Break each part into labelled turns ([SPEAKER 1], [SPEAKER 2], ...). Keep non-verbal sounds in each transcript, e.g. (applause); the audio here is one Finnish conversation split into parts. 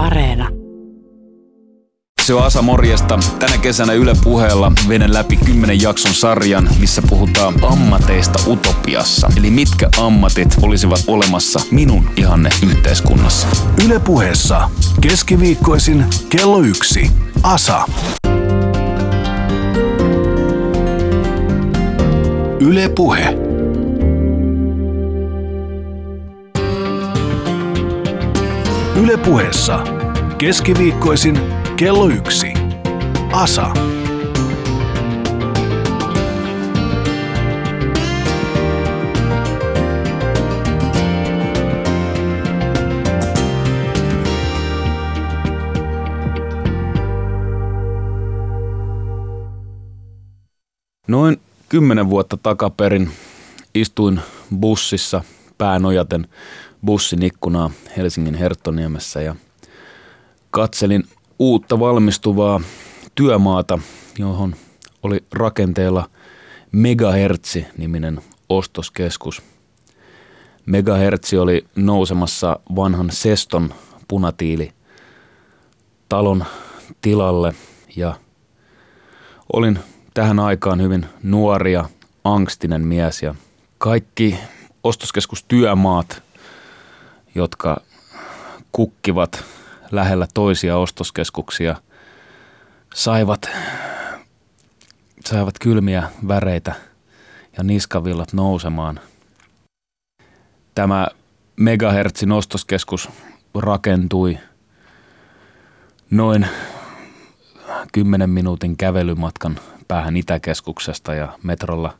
[SPEAKER 1] Areena.
[SPEAKER 2] Se on Asa Morjesta. Tänä kesänä Yle puheella veden läpi kymmenen jakson sarjan, missä puhutaan ammateista utopiassa. Eli mitkä ammatit olisivat olemassa minun ihanne yhteiskunnassa.
[SPEAKER 3] Yle puheessa keskiviikkoisin kello yksi. Asa. Yle puhe. Yle puheessa keskiviikkoisin kello yksi. Asa.
[SPEAKER 2] Noin kymmenen vuotta takaperin istuin bussissa päänojaten bussin ikkunaa Helsingin Herttoniemessä ja katselin uutta valmistuvaa työmaata, johon oli rakenteella Megahertsi-niminen ostoskeskus. Megahertsi oli nousemassa vanhan Seston punatiili talon tilalle ja olin tähän aikaan hyvin nuoria, angstinen mies ja kaikki ostoskeskustyömaat, jotka kukkivat lähellä toisia ostoskeskuksia, saivat, saivat kylmiä väreitä ja niskavillat nousemaan. Tämä megahertsin ostoskeskus rakentui noin 10 minuutin kävelymatkan päähän Itäkeskuksesta ja metrolla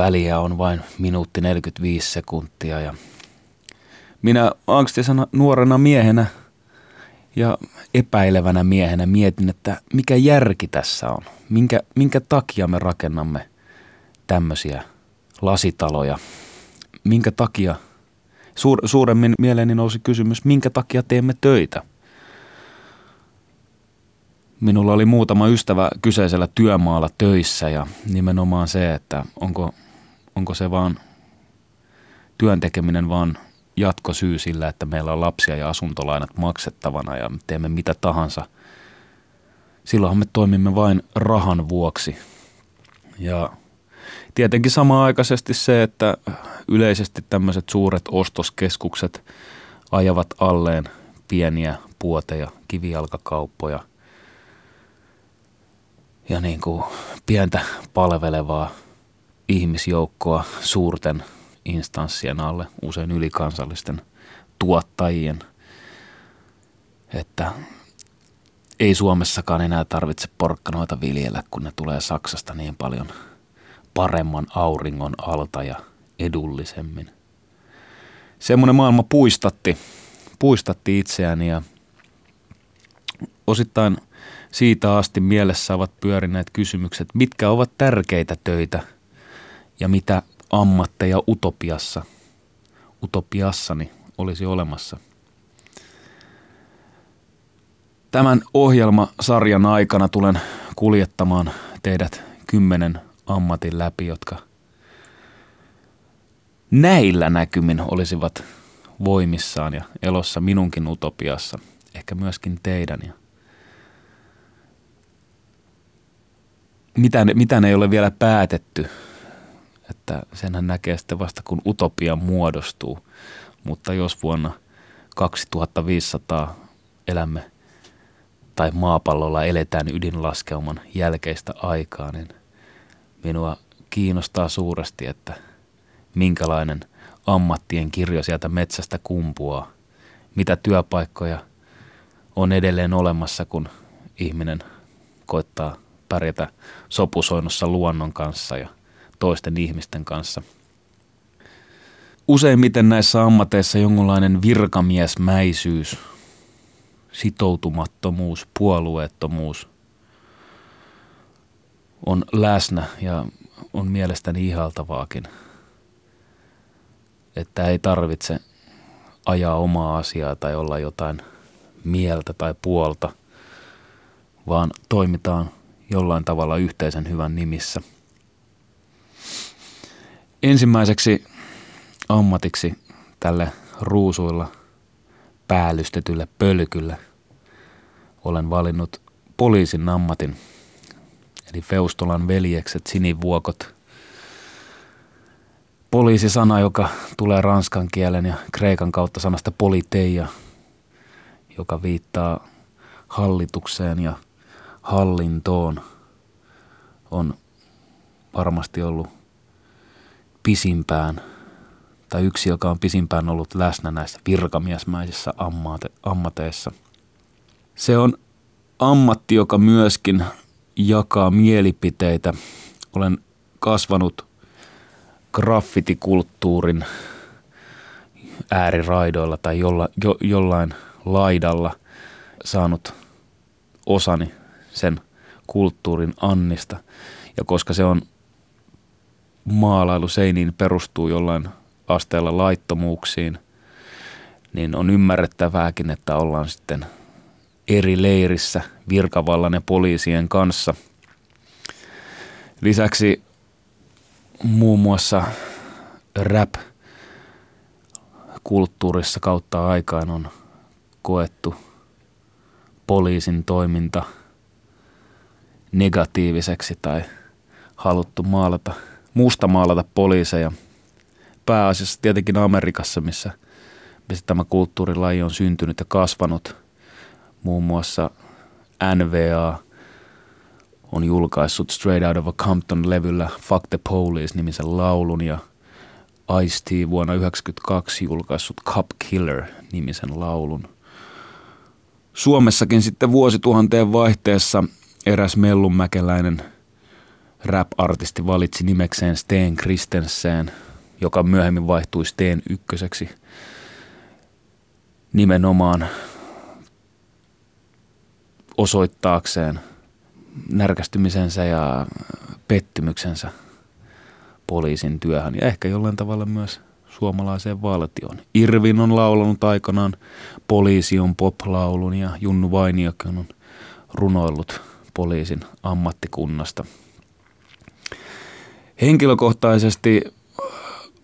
[SPEAKER 2] väliä on vain minuutti 45 sekuntia ja minä angstisena nuorena miehenä ja epäilevänä miehenä mietin, että mikä järki tässä on. Minkä, minkä takia me rakennamme tämmöisiä lasitaloja. Minkä takia, suur, suuremmin mieleeni nousi kysymys, minkä takia teemme töitä. Minulla oli muutama ystävä kyseisellä työmaalla töissä ja nimenomaan se, että onko, onko se vaan työn tekeminen vaan – jatkosyy sillä, että meillä on lapsia ja asuntolainat maksettavana ja teemme mitä tahansa. Silloinhan me toimimme vain rahan vuoksi. Ja tietenkin samaaikaisesti se, että yleisesti tämmöiset suuret ostoskeskukset ajavat alleen pieniä puoteja, kivijalkakauppoja ja niin kuin pientä palvelevaa ihmisjoukkoa suurten instanssien alle, usein ylikansallisten tuottajien, että ei Suomessakaan enää tarvitse porkkanoita viljellä, kun ne tulee Saksasta niin paljon paremman auringon alta ja edullisemmin. Semmoinen maailma puistatti, puistatti itseäni ja osittain siitä asti mielessä ovat pyörineet kysymykset, mitkä ovat tärkeitä töitä ja mitä ammatteja utopiassa, utopiassani olisi olemassa. Tämän ohjelmasarjan aikana tulen kuljettamaan teidät kymmenen ammatin läpi, jotka näillä näkymin olisivat voimissaan ja elossa minunkin utopiassa, ehkä myöskin teidän. Ja mitään, mitään ei ole vielä päätetty että senhän näkee sitten vasta kun utopia muodostuu. Mutta jos vuonna 2500 elämme tai maapallolla eletään ydinlaskeuman jälkeistä aikaa, niin minua kiinnostaa suuresti, että minkälainen ammattien kirjo sieltä metsästä kumpuaa, mitä työpaikkoja on edelleen olemassa, kun ihminen koittaa pärjätä sopusoinnussa luonnon kanssa ja – toisten ihmisten kanssa. Useimmiten näissä ammateissa jonkunlainen virkamiesmäisyys, sitoutumattomuus, puolueettomuus on läsnä ja on mielestäni ihaltavaakin, että ei tarvitse ajaa omaa asiaa tai olla jotain mieltä tai puolta, vaan toimitaan jollain tavalla yhteisen hyvän nimissä – Ensimmäiseksi ammatiksi tälle ruusuilla päällystetylle pölkylle olen valinnut poliisin ammatin, eli Feustolan veljekset sinivuokot. Poliisisana, joka tulee ranskan kielen ja kreikan kautta sanasta politeia, joka viittaa hallitukseen ja hallintoon, on varmasti ollut pisimpään, tai yksi, joka on pisimpään ollut läsnä näissä virkamiesmäisissä ammate, ammateissa. Se on ammatti, joka myöskin jakaa mielipiteitä. Olen kasvanut graffitikulttuurin ääriraidoilla tai jolla, jo, jollain laidalla saanut osani sen kulttuurin annista. Ja koska se on maalailu seiniin perustuu jollain asteella laittomuuksiin, niin on ymmärrettävääkin, että ollaan sitten eri leirissä virkavallan ja poliisien kanssa. Lisäksi muun muassa rap kulttuurissa kautta aikaan on koettu poliisin toiminta negatiiviseksi tai haluttu maalata, musta maalata poliiseja. Pääasiassa tietenkin Amerikassa, missä, missä tämä kulttuurilaji on syntynyt ja kasvanut. Muun muassa NVA on julkaissut Straight Out of a Compton-levyllä Fuck the Police-nimisen laulun ja Ice-T vuonna 1992 julkaissut Cup Killer-nimisen laulun. Suomessakin sitten vuosituhanteen vaihteessa eräs mellunmäkeläinen rap-artisti valitsi nimekseen Steen Kristensen, joka myöhemmin vaihtui Steen ykköseksi nimenomaan osoittaakseen närkästymisensä ja pettymyksensä poliisin työhön ja ehkä jollain tavalla myös suomalaiseen valtioon. Irvin on laulanut aikanaan Poliisi on pop-laulun ja Junnu Vainiokin on runoillut poliisin ammattikunnasta. Henkilökohtaisesti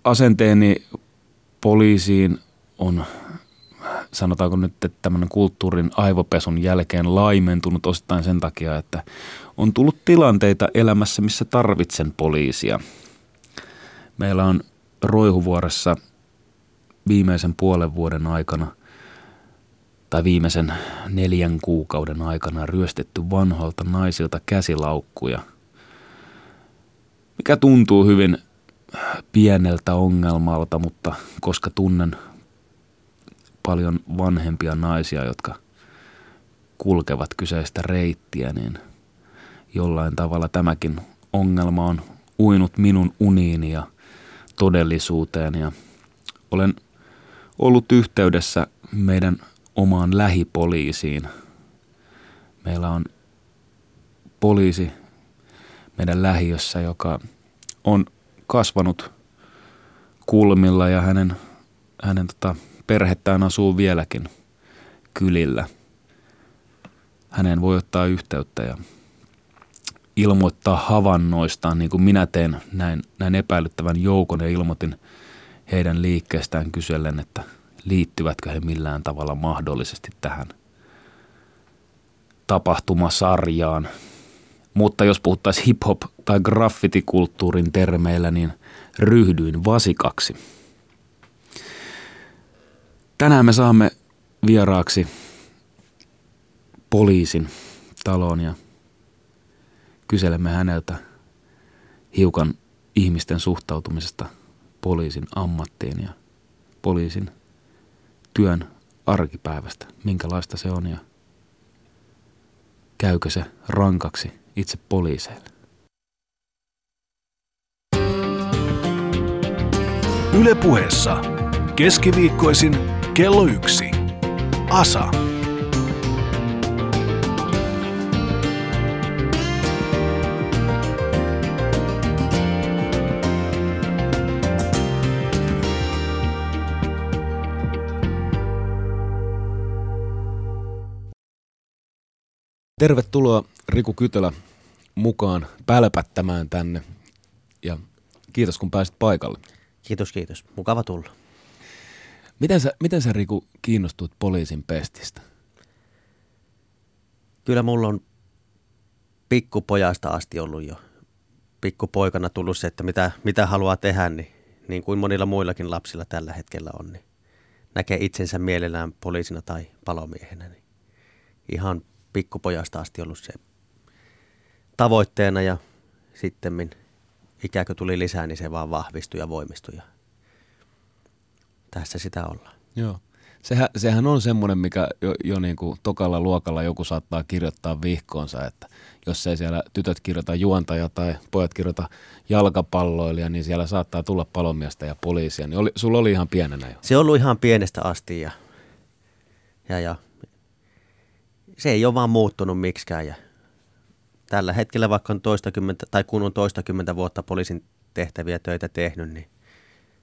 [SPEAKER 2] asenteeni poliisiin on sanotaanko nyt, että tämmöinen kulttuurin aivopesun jälkeen laimentunut osittain sen takia, että on tullut tilanteita elämässä, missä tarvitsen poliisia. Meillä on Roihuvuoressa viimeisen puolen vuoden aikana tai viimeisen neljän kuukauden aikana ryöstetty vanhoilta naisilta käsilaukkuja, mikä tuntuu hyvin pieneltä ongelmalta, mutta koska tunnen paljon vanhempia naisia, jotka kulkevat kyseistä reittiä, niin jollain tavalla tämäkin ongelma on uinut minun uniini ja todellisuuteen ja olen ollut yhteydessä meidän omaan lähipoliisiin. Meillä on poliisi meidän lähiössä, joka on kasvanut kulmilla ja hänen, hänen tota, perhettään asuu vieläkin kylillä. Häneen voi ottaa yhteyttä ja ilmoittaa havainnoistaan, niin kuin minä teen näin, näin epäilyttävän joukon ja ilmoitin heidän liikkeestään kysellen, että liittyvätkö he millään tavalla mahdollisesti tähän tapahtumasarjaan. Mutta jos puhuttaisiin hip-hop- tai graffitikulttuurin termeillä, niin ryhdyin vasikaksi – Tänään me saamme vieraaksi poliisin taloon ja kyselemme häneltä hiukan ihmisten suhtautumisesta poliisin ammattiin ja poliisin työn arkipäivästä, minkälaista se on ja käykö se rankaksi itse poliiseille.
[SPEAKER 3] Ylepuheessa keskiviikkoisin Kello yksi. Asa.
[SPEAKER 2] Tervetuloa Riku Kytölä mukaan pälpättämään tänne ja kiitos kun pääsit paikalle.
[SPEAKER 1] Kiitos, kiitos. Mukava tulla.
[SPEAKER 2] Miten sä, miten sä Riku kiinnostut poliisin pestistä?
[SPEAKER 1] Kyllä mulla on pikkupojasta asti ollut jo pikkupoikana tullut se, että mitä, mitä haluaa tehdä, niin, niin kuin monilla muillakin lapsilla tällä hetkellä on, niin näkee itsensä mielellään poliisina tai palomiehenä. Niin ihan pikkupojasta asti ollut se tavoitteena ja sitten ikääkö tuli lisää, niin se vaan vahvistui ja voimistui. Ja tässä sitä ollaan.
[SPEAKER 2] Joo. Sehän, sehän on semmoinen, mikä jo, jo niin kuin tokalla luokalla joku saattaa kirjoittaa vihkoonsa, että jos ei siellä tytöt kirjoita juontaja tai pojat kirjoita jalkapalloilija, niin siellä saattaa tulla palomiestä ja poliisia. Niin oli, sulla oli ihan pienenä jo.
[SPEAKER 1] Se on ollut ihan pienestä asti ja, ja, ja se ei ole vaan muuttunut miksikään. Ja tällä hetkellä vaikka on toistakymmentä, tai kun on toistakymmentä vuotta poliisin tehtäviä töitä tehnyt, niin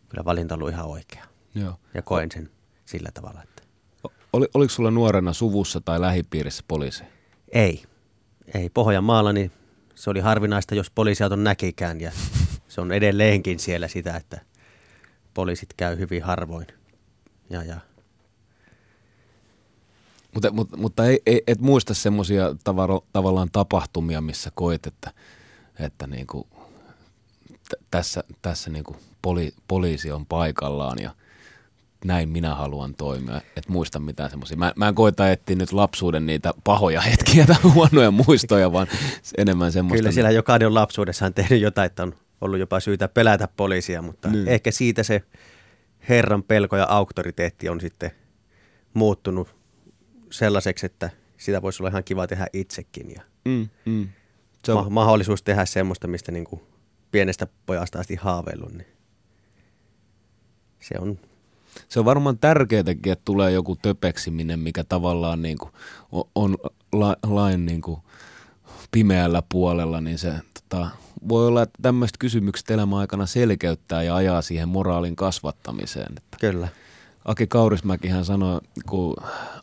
[SPEAKER 1] kyllä valinta on ollut ihan oikea.
[SPEAKER 2] Joo.
[SPEAKER 1] Ja koen sen sillä tavalla. Että...
[SPEAKER 2] Oli, oliko sulla nuorena suvussa tai lähipiirissä poliisi?
[SPEAKER 1] Ei. Ei. Pohjanmaalla niin se oli harvinaista, jos poliisiauton näkikään ja se on edelleenkin siellä sitä, että poliisit käy hyvin harvoin. Ja, ja.
[SPEAKER 2] Mutta, mutta, mutta ei, ei, et muista semmoisia tavallaan tapahtumia, missä koet, että, että niin kuin, t- tässä, tässä niin kuin poli, poliisi on paikallaan ja näin minä haluan toimia. Et muista mitään semmoisia. Mä, mä en koeta etsiä nyt lapsuuden niitä pahoja (laughs) hetkiä tai huonoja muistoja, vaan enemmän semmoista.
[SPEAKER 1] Kyllä siellä jokainen on lapsuudessaan tehnyt jotain, että on ollut jopa syytä pelätä poliisia, mutta niin. ehkä siitä se Herran pelko ja auktoriteetti on sitten muuttunut sellaiseksi, että sitä voisi olla ihan kiva tehdä itsekin. Ja mm, mm. Se on... ma- mahdollisuus tehdä semmoista, mistä niin kuin pienestä pojasta asti haaveillut, niin se on
[SPEAKER 2] se on varmaan tärkeätäkin, että tulee joku töpeksiminen, mikä tavallaan niin kuin on la, lain niin kuin pimeällä puolella, niin se tota, voi olla, että tämmöiset kysymykset elämän aikana selkeyttää ja ajaa siihen moraalin kasvattamiseen. Että
[SPEAKER 1] Kyllä.
[SPEAKER 2] Aki Kaurismäkihän sanoi, kun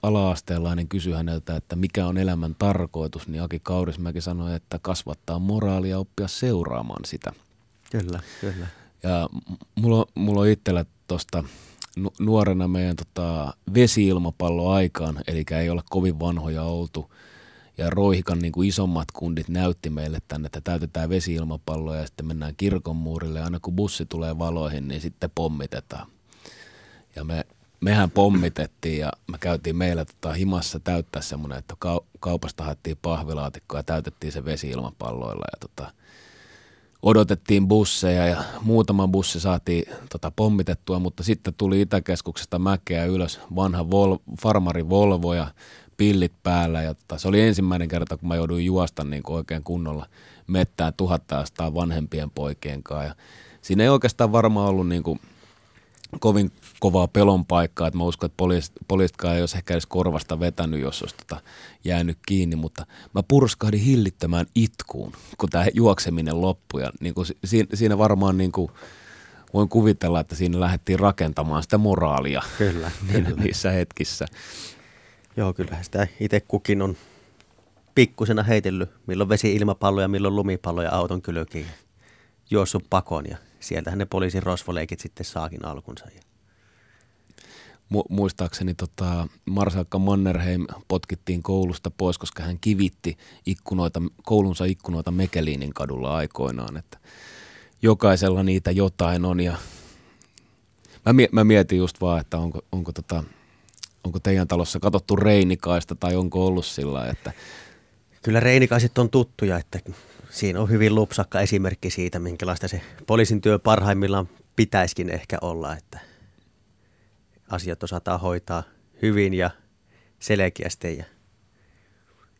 [SPEAKER 2] ala-asteellainen kysyi häneltä, että mikä on elämän tarkoitus, niin Aki Kaurismäki sanoi, että kasvattaa moraalia ja oppia seuraamaan sitä.
[SPEAKER 1] Kyllä, kyllä.
[SPEAKER 2] Ja mulla, mulla on itsellä tuosta nuorena meidän tota, vesi-ilmapalloaikaan, eli ei ole kovin vanhoja oltu. Ja Roihikan niin kuin isommat kundit näytti meille tänne, että täytetään vesi-ilmapalloja ja sitten mennään kirkonmuurille. Ja aina kun bussi tulee valoihin, niin sitten pommitetaan. Ja me, mehän pommitettiin ja me käytiin meillä tota, himassa täyttää semmoinen, että kaupasta haettiin pahvilaatikkoa ja täytettiin se vesi-ilmapalloilla. Ja tota, odotettiin busseja ja muutama bussi saatiin tota, pommitettua, mutta sitten tuli Itäkeskuksesta mäkeä ylös vanha Vol- farmari Volvo ja pillit päällä. Ja tota, se oli ensimmäinen kerta, kun mä jouduin juosta niin oikein kunnolla mettää tuhatta vanhempien poikien kanssa. Ja siinä ei oikeastaan varmaan ollut niin kuin kovin kovaa pelon paikkaa, että mä uskon, että poliis, poliisitkaan ei olisi ehkä edes korvasta vetänyt, jos olisi tota jäänyt kiinni, mutta mä purskahdin hillittömään itkuun, kun tämä juokseminen loppui ja niin kuin siinä, siinä varmaan niin kuin, voin kuvitella, että siinä lähdettiin rakentamaan sitä moraalia
[SPEAKER 1] kyllä, (laughs) kyllä.
[SPEAKER 2] niissä hetkissä.
[SPEAKER 1] Joo, kyllä sitä itse kukin on pikkusena heitellyt, milloin vesi-ilmapalloja, milloin lumipalloja auton kylkiin, juossut pakoon ja sieltähän ne poliisin rosvoleikit sitten saakin alkunsa.
[SPEAKER 2] Mu- muistaakseni tota, Marsalkka Mannerheim potkittiin koulusta pois, koska hän kivitti ikkunoita, koulunsa ikkunoita Mekeliinin kadulla aikoinaan, että jokaisella niitä jotain on ja mä, mä mietin just vaan, että onko, onko, tota, onko teidän talossa katsottu reinikaista tai onko ollut sillä että
[SPEAKER 1] Kyllä reinikaiset on tuttuja, että siinä on hyvin lupsakka esimerkki siitä, minkälaista se poliisin työ parhaimmillaan pitäisikin ehkä olla, että asiat osataan hoitaa hyvin ja selkeästi ja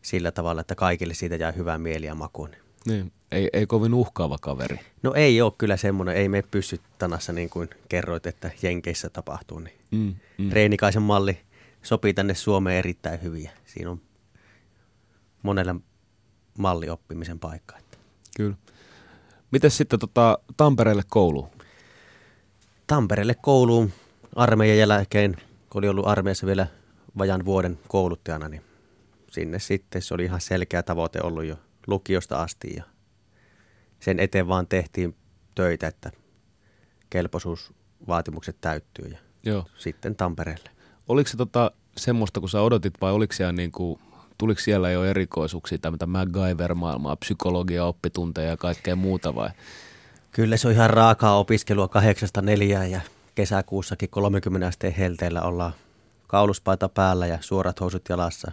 [SPEAKER 1] sillä tavalla, että kaikille siitä jää hyvää mieli ja maku.
[SPEAKER 2] Niin, ei, ei kovin uhkaava kaveri.
[SPEAKER 1] No ei ole kyllä semmoinen, ei me pysy tanassa niin kuin kerroit, että Jenkeissä tapahtuu. Niin mm, mm. Reinikaisen malli sopii tänne Suomeen erittäin hyvin. Siinä on monelle mallioppimisen paikka.
[SPEAKER 2] Kyllä. Miten sitten tota, Tampereelle kouluun?
[SPEAKER 1] Tampereelle kouluun armeijan jälkeen, kun oli ollut armeijassa vielä vajan vuoden kouluttajana, niin sinne sitten se oli ihan selkeä tavoite ollut jo lukiosta asti ja sen eteen vaan tehtiin töitä, että kelpoisuusvaatimukset täyttyy ja
[SPEAKER 2] Joo.
[SPEAKER 1] sitten Tampereelle.
[SPEAKER 2] Oliko se tota semmoista, kun sä odotit vai oliko siellä niin kuin, tuliko siellä jo erikoisuuksia, tämmöitä MacGyver-maailmaa, psykologia, oppitunteja ja kaikkea muuta vai?
[SPEAKER 1] Kyllä se on ihan raakaa opiskelua kahdeksasta neljään ja kesäkuussakin 30 asteen helteellä ollaan kauluspaita päällä ja suorat housut jalassa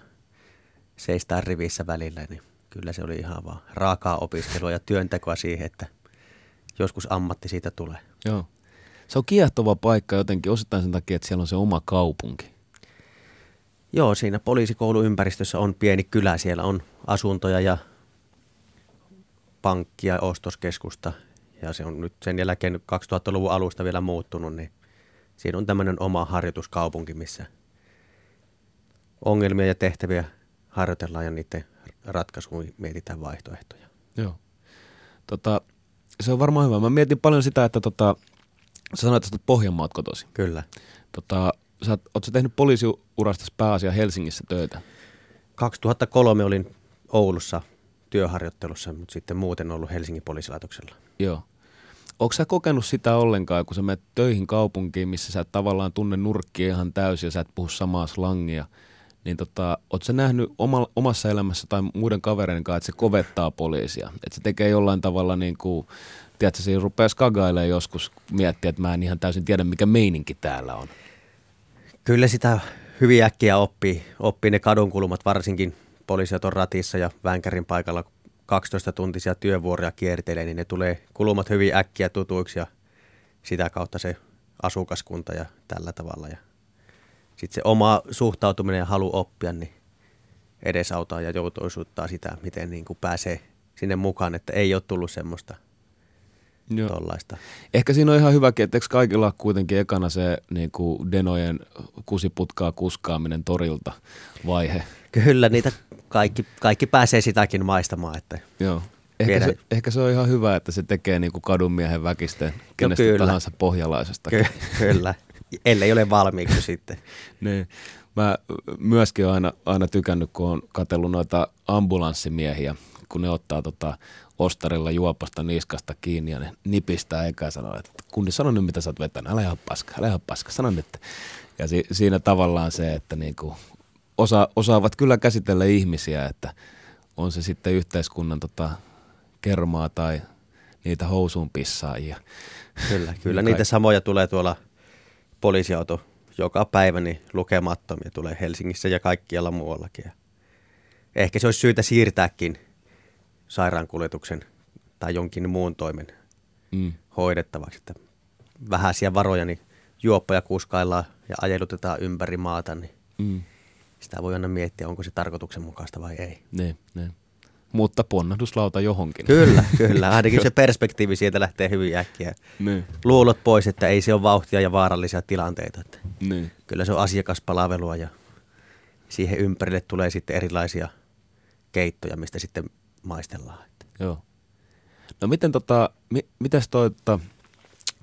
[SPEAKER 1] seistään rivissä välillä, niin kyllä se oli ihan vaan raakaa opiskelua ja työntekoa siihen, että joskus ammatti siitä tulee.
[SPEAKER 2] Joo. Se on kiehtova paikka jotenkin osittain sen takia, että siellä on se oma kaupunki.
[SPEAKER 1] Joo, siinä poliisikouluympäristössä on pieni kylä. Siellä on asuntoja ja pankkia ostoskeskusta. Ja se on nyt sen jälkeen 2000-luvun alusta vielä muuttunut, niin siinä on tämmöinen oma harjoituskaupunki, missä ongelmia ja tehtäviä harjoitellaan ja niiden ratkaisuun mietitään vaihtoehtoja.
[SPEAKER 2] Joo. Tota, se on varmaan hyvä. Mä mietin paljon sitä, että tota, sä sanoit, että Pohjanmaat kotosi.
[SPEAKER 1] Kyllä.
[SPEAKER 2] Tota, sä oot, oot sä tehnyt poliisiurasta pääasia Helsingissä töitä?
[SPEAKER 1] 2003 olin Oulussa työharjoittelussa, mutta sitten muuten ollut Helsingin poliisilaitoksella.
[SPEAKER 2] Joo. Onko sä kokenut sitä ollenkaan, kun sä menet töihin kaupunkiin, missä sä et tavallaan tunne nurkkia ihan täysin ja sä et puhu samaa slangia, niin tota, oot sä nähnyt oma, omassa elämässä tai muiden kavereiden kanssa, että se kovettaa poliisia? Että se tekee jollain tavalla niin kuin, tiedätkö, se rupeaa skagailemaan joskus miettiä, että mä en ihan täysin tiedä, mikä meininki täällä on.
[SPEAKER 1] Kyllä sitä hyvin äkkiä oppii, oppii ne kadunkulmat, varsinkin poliisiot on ratissa ja vänkärin paikalla 12 tuntisia työvuoroja kiertelee, niin ne tulee kulmat hyvin äkkiä tutuiksi ja sitä kautta se asukaskunta ja tällä tavalla. Ja sitten se oma suhtautuminen ja halu oppia, niin edesautaa ja joutuisuuttaa sitä, miten niin kuin pääsee sinne mukaan, että ei ole tullut semmoista
[SPEAKER 2] Joo.
[SPEAKER 1] tollaista.
[SPEAKER 2] Ehkä siinä on ihan hyväkin, että eikö kaikilla ole kuitenkin ekana se niin kuin Denojen kusiputkaa kuskaaminen torilta vaihe?
[SPEAKER 1] Kyllä niitä kaikki, kaikki pääsee sitäkin maistamaan, että
[SPEAKER 2] Joo. Ehkä se, ehkä se on ihan hyvä, että se tekee niin kuin kadunmiehen väkisten kenestä
[SPEAKER 1] kyllä.
[SPEAKER 2] tahansa pohjalaisesta.
[SPEAKER 1] ky- kyllä, ellei ole valmiiksi (laughs) sitten.
[SPEAKER 2] Niin. Mä myöskin olen aina, aina tykännyt, kun on katsellut noita ambulanssimiehiä, kun ne ottaa tota ostarilla juopasta niskasta kiinni ja ne nipistää eikä sanoo, että kunni sano nyt mitä sä oot vetänyt, älä ihan paska, älä ihan paska, sano nyt. Ja si, siinä tavallaan se, että niinku osa, osaavat kyllä käsitellä ihmisiä, että on se sitten yhteiskunnan tota kermaa tai niitä housuun pissaajia.
[SPEAKER 1] Kyllä, (laughs) kyllä
[SPEAKER 2] Kai-
[SPEAKER 1] niitä samoja tulee tuolla poliisiauto joka päivä niin lukemattomia tulee Helsingissä ja kaikkialla muuallakin. Ja ehkä se olisi syytä siirtääkin sairaankuljetuksen tai jonkin muun toimen
[SPEAKER 2] Mm.
[SPEAKER 1] hoidettavaksi. Että vähäisiä varoja, niin juoppoja kuskaillaan ja ajelutetaan ympäri maata, niin
[SPEAKER 2] Mm.
[SPEAKER 1] Sitä voi aina miettiä, onko se tarkoituksenmukaista vai ei.
[SPEAKER 2] Niin, niin. Mutta ponnahduslauta johonkin.
[SPEAKER 1] Kyllä, (laughs) kyllä. Ainakin se perspektiivi sieltä lähtee hyvin äkkiä.
[SPEAKER 2] Niin,
[SPEAKER 1] Luulot pois, että ei se ole vauhtia ja vaarallisia tilanteita. Että
[SPEAKER 2] niin.
[SPEAKER 1] kyllä se on asiakaspalvelua ja siihen ympärille tulee sitten erilaisia keittoja, mistä sitten maistellaan. Että
[SPEAKER 2] Joo. No miten tota, mi, mitäs toi tota,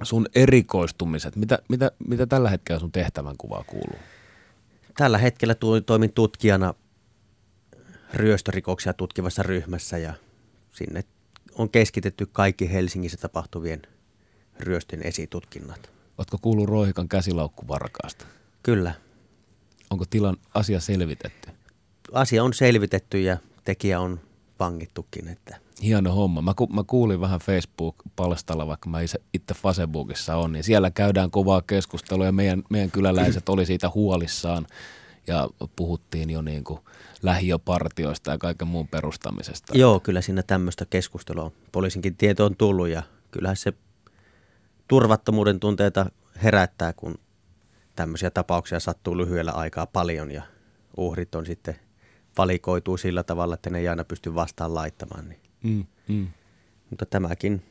[SPEAKER 2] sun erikoistumiset, mitä, mitä, mitä tällä hetkellä sun tehtävänkuvaa kuuluu?
[SPEAKER 1] Tällä hetkellä toimin tutkijana ryöstörikoksia tutkivassa ryhmässä ja sinne on keskitetty kaikki Helsingissä tapahtuvien ryöstön esitutkinnat.
[SPEAKER 2] Ootko kuullut Roihikan käsilaukkuvarkaasta?
[SPEAKER 1] Kyllä,
[SPEAKER 2] Onko tilan asia selvitetty?
[SPEAKER 1] asia on selvitetty ja tekijä on vangittukin, että
[SPEAKER 2] Hieno homma. Mä, ku, mä kuulin vähän Facebook-palstalla, vaikka mä itse, itse Facebookissa on, niin siellä käydään kovaa keskustelua ja meidän, meidän kyläläiset oli siitä huolissaan ja puhuttiin jo niin kuin lähiöpartioista ja kaiken muun perustamisesta.
[SPEAKER 1] Joo, kyllä siinä tämmöistä keskustelua. Poliisinkin tieto on tullut ja kyllähän se turvattomuuden tunteita herättää, kun tämmöisiä tapauksia sattuu lyhyellä aikaa paljon ja uhrit on sitten valikoituu sillä tavalla, että ne ei aina pysty vastaan laittamaan. Niin.
[SPEAKER 2] Mm, mm.
[SPEAKER 1] Mutta tämäkin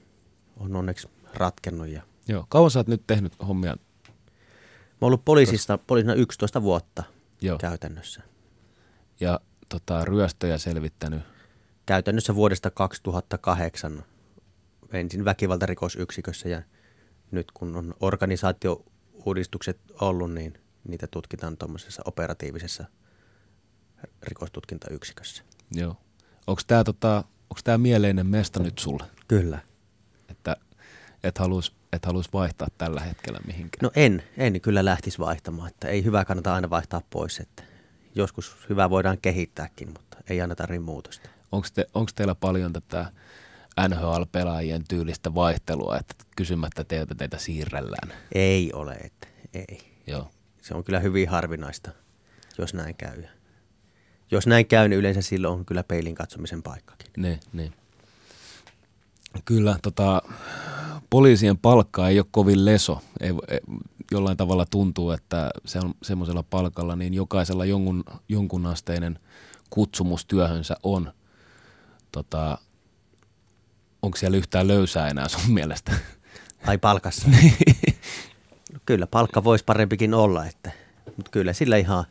[SPEAKER 1] on onneksi ratkennut. Ja...
[SPEAKER 2] Joo. Kauan sä oot nyt tehnyt hommia?
[SPEAKER 1] Mä oon ollut poliisista, poliisina 11 vuotta
[SPEAKER 2] Joo.
[SPEAKER 1] käytännössä.
[SPEAKER 2] Ja tota, ryöstöjä selvittänyt.
[SPEAKER 1] Käytännössä vuodesta 2008 ensin väkivaltarikosyksikössä ja nyt kun on organisaatiouudistukset ollut, niin niitä tutkitaan tuommoisessa operatiivisessa rikostutkintayksikössä.
[SPEAKER 2] Joo. Onko tämä tota, onks tää mieleinen mesta nyt sulle?
[SPEAKER 1] Kyllä.
[SPEAKER 2] Että et halus et haluaisi vaihtaa tällä hetkellä mihinkään?
[SPEAKER 1] No en, en kyllä lähtisi vaihtamaan, että ei hyvä kannata aina vaihtaa pois, että joskus hyvä voidaan kehittääkin, mutta ei aina tarvitse muutosta.
[SPEAKER 2] Onko te, teillä paljon tätä NHL-pelaajien tyylistä vaihtelua, että kysymättä teiltä teitä siirrellään?
[SPEAKER 1] Ei ole, että ei.
[SPEAKER 2] Joo.
[SPEAKER 1] Se on kyllä hyvin harvinaista, jos näin käy. Jos näin käy, niin yleensä silloin on kyllä peilin katsomisen paikkakin.
[SPEAKER 2] Niin, niin. Kyllä, tota, poliisien palkka ei ole kovin leso. Ei, ei, jollain tavalla tuntuu, että se on semmoisella palkalla, niin jokaisella jonkun, jonkunasteinen kutsumus työhönsä on. Tota, onko siellä yhtään löysää enää sun mielestä?
[SPEAKER 1] Ai palkassa? no, (laughs) kyllä palkka voisi parempikin olla, että, mutta kyllä sillä ihan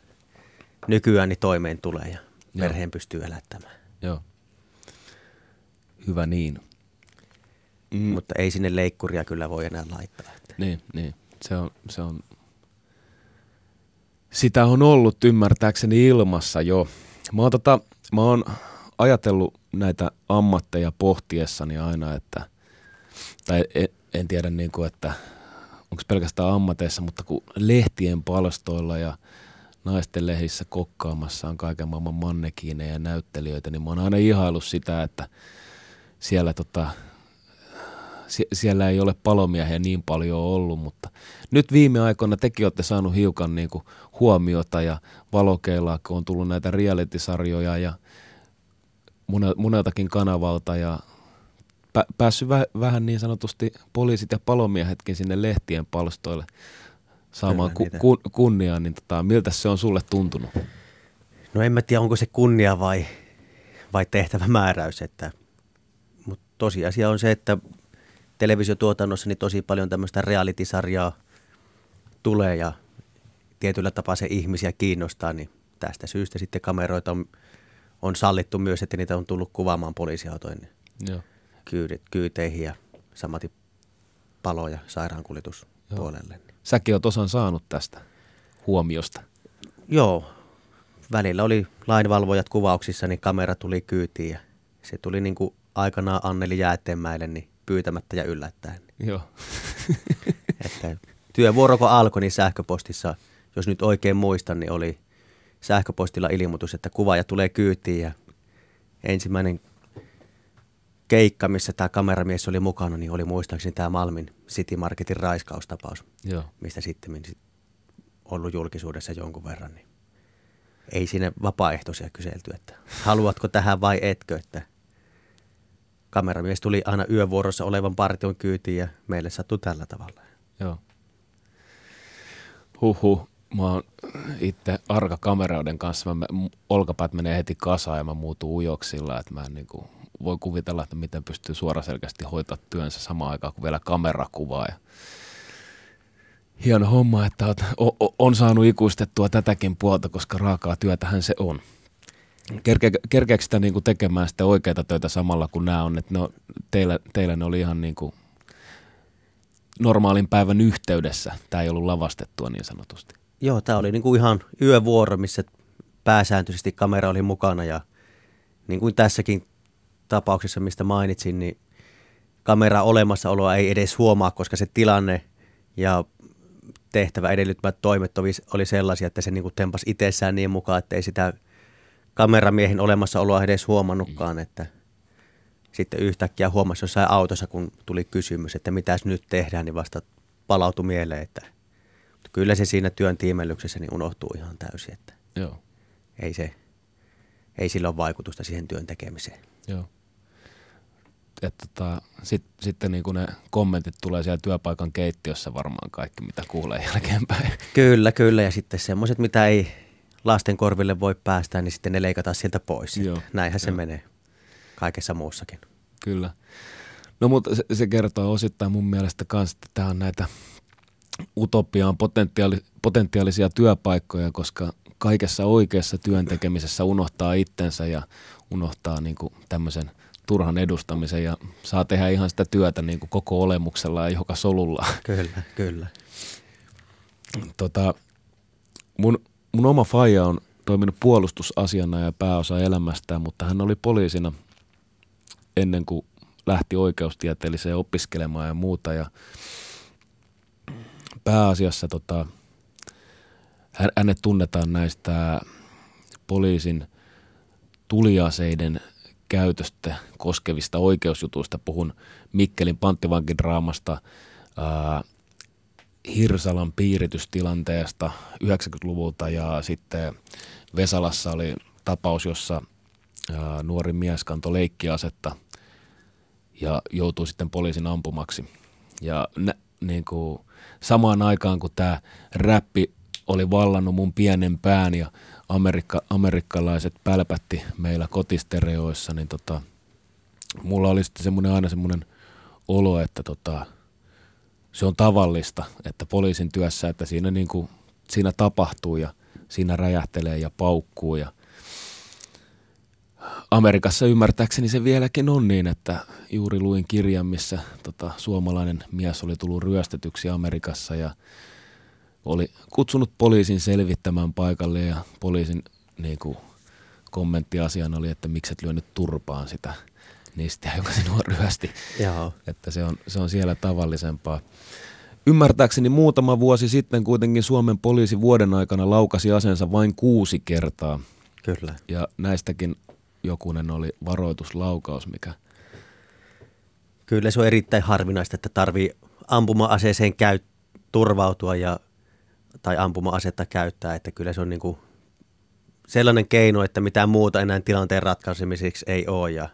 [SPEAKER 1] nykyään niin toimeen tulee ja perheen pystyy elättämään.
[SPEAKER 2] Joo. Hyvä niin.
[SPEAKER 1] Mm. Mutta ei sinne leikkuria kyllä voi enää laittaa. Että.
[SPEAKER 2] Niin, niin. Se on, se on, sitä on ollut ymmärtääkseni ilmassa jo. Mä oon, tota, mä oon ajatellut näitä ammatteja pohtiessani aina, että, tai en, en tiedä niin kuin, että onko pelkästään ammateissa, mutta kun lehtien palstoilla ja naisten lehissä kokkaamassa on kaiken maailman mannekiineja ja näyttelijöitä, niin mä oon aina ihailut sitä, että siellä tota, siellä ei ole palomiehiä niin paljon ollut, mutta nyt viime aikoina tekin olette saanut hiukan niin kuin huomiota ja valokeilaa, kun on tullut näitä reality-sarjoja ja moneltakin kanavalta ja pä- päässyt vä- vähän niin sanotusti poliisit ja palomiehetkin sinne lehtien palstoille saamaan ku- ku- kunniaa, niin tota, miltä se on sulle tuntunut?
[SPEAKER 1] No en mä tiedä, onko se kunnia vai, vai tehtävä määräys, että, mutta tosiasia on se, että televisiotuotannossa niin tosi paljon tämmöistä reality-sarjaa tulee ja tietyllä tapaa se ihmisiä kiinnostaa, niin tästä syystä sitten kameroita on, on sallittu myös, että niitä on tullut kuvaamaan poliisiautojen Joo. Kyydet, kyyteihin ja samati palo- ja sairaankuljetuspuolelle.
[SPEAKER 2] Säkin oot osan saanut tästä huomiosta.
[SPEAKER 1] Joo, välillä oli lainvalvojat kuvauksissa, niin kamera tuli kyytiin ja se tuli niin kuin aikanaan Anneli Jäätteenmäelle, niin pyytämättä ja yllättäen.
[SPEAKER 2] Joo. (laughs)
[SPEAKER 1] että työvuoro kun alkoi, niin sähköpostissa, jos nyt oikein muistan, niin oli sähköpostilla ilmoitus, että kuvaaja tulee kyytiin ja ensimmäinen keikka, missä tämä kameramies oli mukana, niin oli muistaakseni tämä Malmin City Marketin raiskaustapaus,
[SPEAKER 2] Joo.
[SPEAKER 1] mistä sitten ollut julkisuudessa jonkun verran. Niin ei sinne vapaaehtoisia kyselty, että haluatko tähän vai etkö, että kameramies tuli aina yövuorossa olevan partion kyytiin ja meille sattui tällä tavalla.
[SPEAKER 2] Joo. Huhu, mä oon itse arka kameroiden kanssa, mä, olkapäät menee heti kasaan ja mä muutun ujoksilla, että mä en niin kuin, voi kuvitella, että miten pystyy suoraselkästi hoitaa työnsä samaan aikaan kuin vielä kamerakuvaa. Ja hieno homma, että oot, o, on saanut ikuistettua tätäkin puolta, koska raakaa työtähän se on. Kerke, kerkeekö sitä niinku tekemään sitä oikeita töitä samalla kuin nämä on? Että no, teillä, teillä ne oli ihan niinku normaalin päivän yhteydessä. Tämä ei ollut lavastettua niin sanotusti.
[SPEAKER 1] Joo, tämä oli niinku ihan yövuoro, missä pääsääntöisesti kamera oli mukana ja niin kuin tässäkin tapauksessa, mistä mainitsin, niin kamera olemassaoloa ei edes huomaa, koska se tilanne ja tehtävä edellyttämät toimet oli sellaisia, että se niin kuin tempasi itsessään niin mukaan, että ei sitä kameramiehen olemassaoloa edes huomannutkaan, että sitten yhtäkkiä huomasi jossain autossa, kun tuli kysymys, että mitäs nyt tehdään, niin vasta palautui mieleen, että kyllä se siinä työn tiimellyksessä niin unohtuu ihan täysin, että
[SPEAKER 2] Joo.
[SPEAKER 1] Ei, se, ei sillä ole vaikutusta siihen työn tekemiseen.
[SPEAKER 2] Joo. Että tota, sit, sitten niin ne kommentit tulee siellä työpaikan keittiössä varmaan kaikki, mitä kuulee jälkeenpäin.
[SPEAKER 1] Kyllä, kyllä. Ja sitten semmoiset, mitä ei lasten korville voi päästä, niin sitten ne leikataan sieltä pois. Joo, Näinhän jo. se menee kaikessa muussakin.
[SPEAKER 2] Kyllä. No mutta se, se kertoo osittain mun mielestä myös, että tämä on näitä utopiaan potentiaali, potentiaalisia työpaikkoja, koska kaikessa oikeassa työntekemisessä unohtaa itsensä ja unohtaa niin kuin tämmöisen turhan edustamisen ja saa tehdä ihan sitä työtä niin kuin koko olemuksella ja joka solulla.
[SPEAKER 1] Kyllä, kyllä.
[SPEAKER 2] Tota, mun mun oma faija on toiminut puolustusasiana ja pääosa elämästään, mutta hän oli poliisina ennen kuin lähti oikeustieteelliseen opiskelemaan ja muuta. Ja pääasiassa tota, hänet tunnetaan näistä poliisin tuliaseiden käytöstä koskevista oikeusjutuista. Puhun Mikkelin panttivankidraamasta, Hirsalan piiritystilanteesta 90-luvulta ja sitten Vesalassa oli tapaus, jossa nuori mies kantoi leikkiasetta ja joutui sitten poliisin ampumaksi. Ja nä, niin kuin, samaan aikaan, kun tämä räppi oli vallannut mun pienen pään ja amerikka, amerikkalaiset pälpätti meillä kotistereoissa, niin tota, mulla oli sitten semmoinen aina semmoinen olo, että tota, se on tavallista, että poliisin työssä, että siinä, niin kuin, siinä tapahtuu ja siinä räjähtelee ja paukkuu ja Amerikassa ymmärtääkseni se vieläkin on niin, että juuri luin kirjan, missä tota, suomalainen mies oli tullut ryöstetyksi Amerikassa ja oli kutsunut poliisin selvittämään paikalle ja poliisin niin kuin, kommentti asiaan oli, että mikset lyönyt turpaan sitä niistä, joka sinua ryösti.
[SPEAKER 1] Joo.
[SPEAKER 2] Että se on, se on siellä tavallisempaa. Ymmärtääkseni muutama vuosi sitten kuitenkin Suomen poliisi vuoden aikana laukasi asensa vain kuusi kertaa.
[SPEAKER 1] Kyllä.
[SPEAKER 2] Ja näistäkin jokunen oli varoituslaukaus, mikä...
[SPEAKER 1] Kyllä se on erittäin harvinaista, että tarvii ampuma-aseeseen käy, turvautua ja, tai ampuma-asetta käyttää, että kyllä se on niin kuin sellainen keino, että mitään muuta enää tilanteen ratkaisemiseksi ei ole ja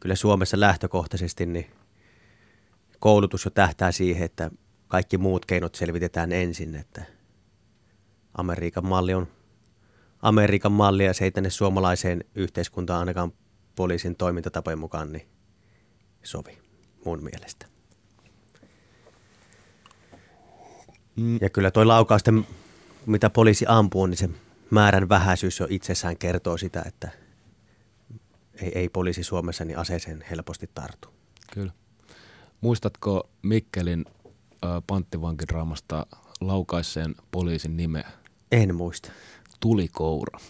[SPEAKER 1] kyllä Suomessa lähtökohtaisesti niin koulutus jo tähtää siihen, että kaikki muut keinot selvitetään ensin, että Amerikan malli on Amerikan malli ja se ei tänne suomalaiseen yhteiskuntaan ainakaan poliisin toimintatapojen mukaan niin sovi mun mielestä. Mm. Ja kyllä toi laukausten, mitä poliisi ampuu, niin se määrän vähäisyys jo itsessään kertoo sitä, että ei, ei poliisi Suomessa niin aseeseen helposti tartu.
[SPEAKER 2] Kyllä. Muistatko Mikkelin äh, panttivankidraamasta laukaisseen poliisin nimeä?
[SPEAKER 1] En muista.
[SPEAKER 2] Tulikoura.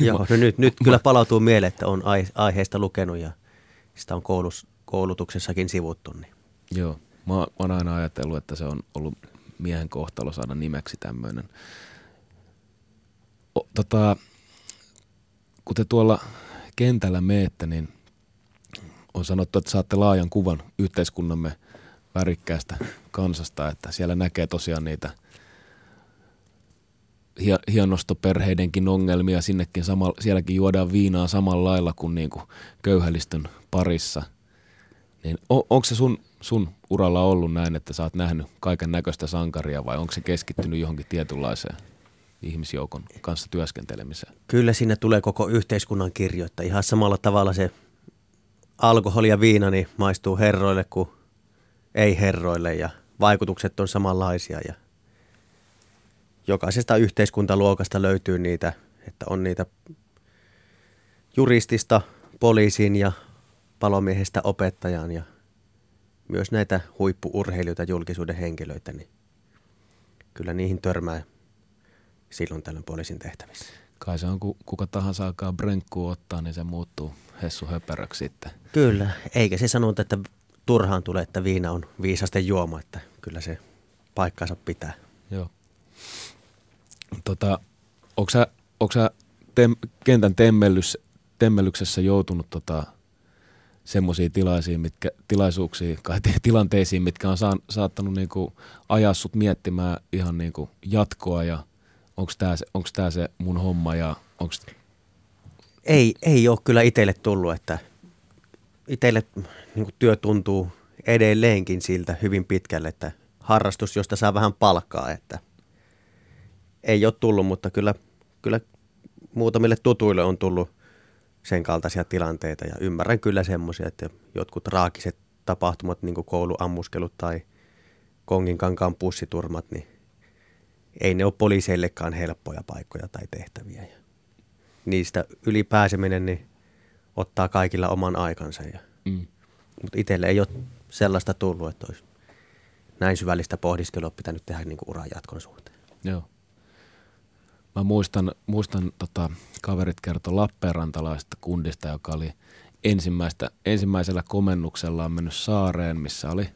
[SPEAKER 1] Joo, no (laughs) nyt, nyt kyllä palautuu mieleen, että on aiheesta lukenut ja sitä on koulus, koulutuksessakin sivuttu. Niin.
[SPEAKER 2] Joo, mä, mä oon aina ajatellut, että se on ollut miehen kohtalo saada nimeksi tämmöinen. Tota, kun te tuolla kentällä meette, niin on sanottu, että saatte laajan kuvan yhteiskunnamme värikkäästä kansasta, että siellä näkee tosiaan niitä hienostoperheidenkin ongelmia, sinnekin sama, sielläkin juodaan viinaa samalla lailla kuin, niin kuin köyhälistön parissa. Niin on, onko se sun, sun uralla ollut näin, että sä oot nähnyt kaiken näköistä sankaria vai onko se keskittynyt johonkin tietynlaiseen ihmisjoukon kanssa työskentelemiseen?
[SPEAKER 1] Kyllä siinä tulee koko yhteiskunnan kirjoitta. Ihan samalla tavalla se alkoholi ja viina niin maistuu herroille kuin ei herroille ja vaikutukset on samanlaisia ja jokaisesta yhteiskuntaluokasta löytyy niitä, että on niitä juristista poliisiin ja palomiehestä opettajaan ja myös näitä huippuurheilijoita, julkisuuden henkilöitä, niin kyllä niihin törmää silloin tällöin poliisin tehtävissä.
[SPEAKER 2] Kai se on, kun kuka tahansa alkaa brenkkuu ottaa, niin se muuttuu hessu höperöksi sitten.
[SPEAKER 1] Kyllä, eikä se sanonut, että turhaan tulee, että viina on viisasten juoma, että kyllä se paikkansa pitää.
[SPEAKER 2] Joo. Tota, onko sä, onko sä tem, kentän temmellys, temmellyksessä joutunut tota, semmoisiin tilaisiin, mitkä, tilaisuuksiin, tilanteisiin, mitkä on saan, saattanut niinku ajaa sut miettimään ihan niinku jatkoa ja onko tämä se, se mun homma ja onks...
[SPEAKER 1] Ei, ei ole kyllä itselle tullut, että itselle niin työ tuntuu edelleenkin siltä hyvin pitkälle, että harrastus, josta saa vähän palkkaa, että ei ole tullut, mutta kyllä, kyllä muutamille tutuille on tullut sen kaltaisia tilanteita ja ymmärrän kyllä semmoisia, että jotkut raakiset tapahtumat, niin kuin kouluammuskelut tai konginkankaan pussiturmat, niin ei ne ole poliiseillekaan helppoja paikkoja tai tehtäviä. Ja niistä ylipääseminen niin ottaa kaikilla oman aikansa. Ja, mm. Mutta itselle ei ole sellaista tullut, että olisi näin syvällistä pohdiskelua pitänyt tehdä niin kuin uran jatkon suhteen.
[SPEAKER 2] Joo. Mä muistan, muistan tota, kaverit kertoi Lappeenrantalaisesta kundista, joka oli ensimmäistä, ensimmäisellä komennuksellaan mennyt saareen, missä oli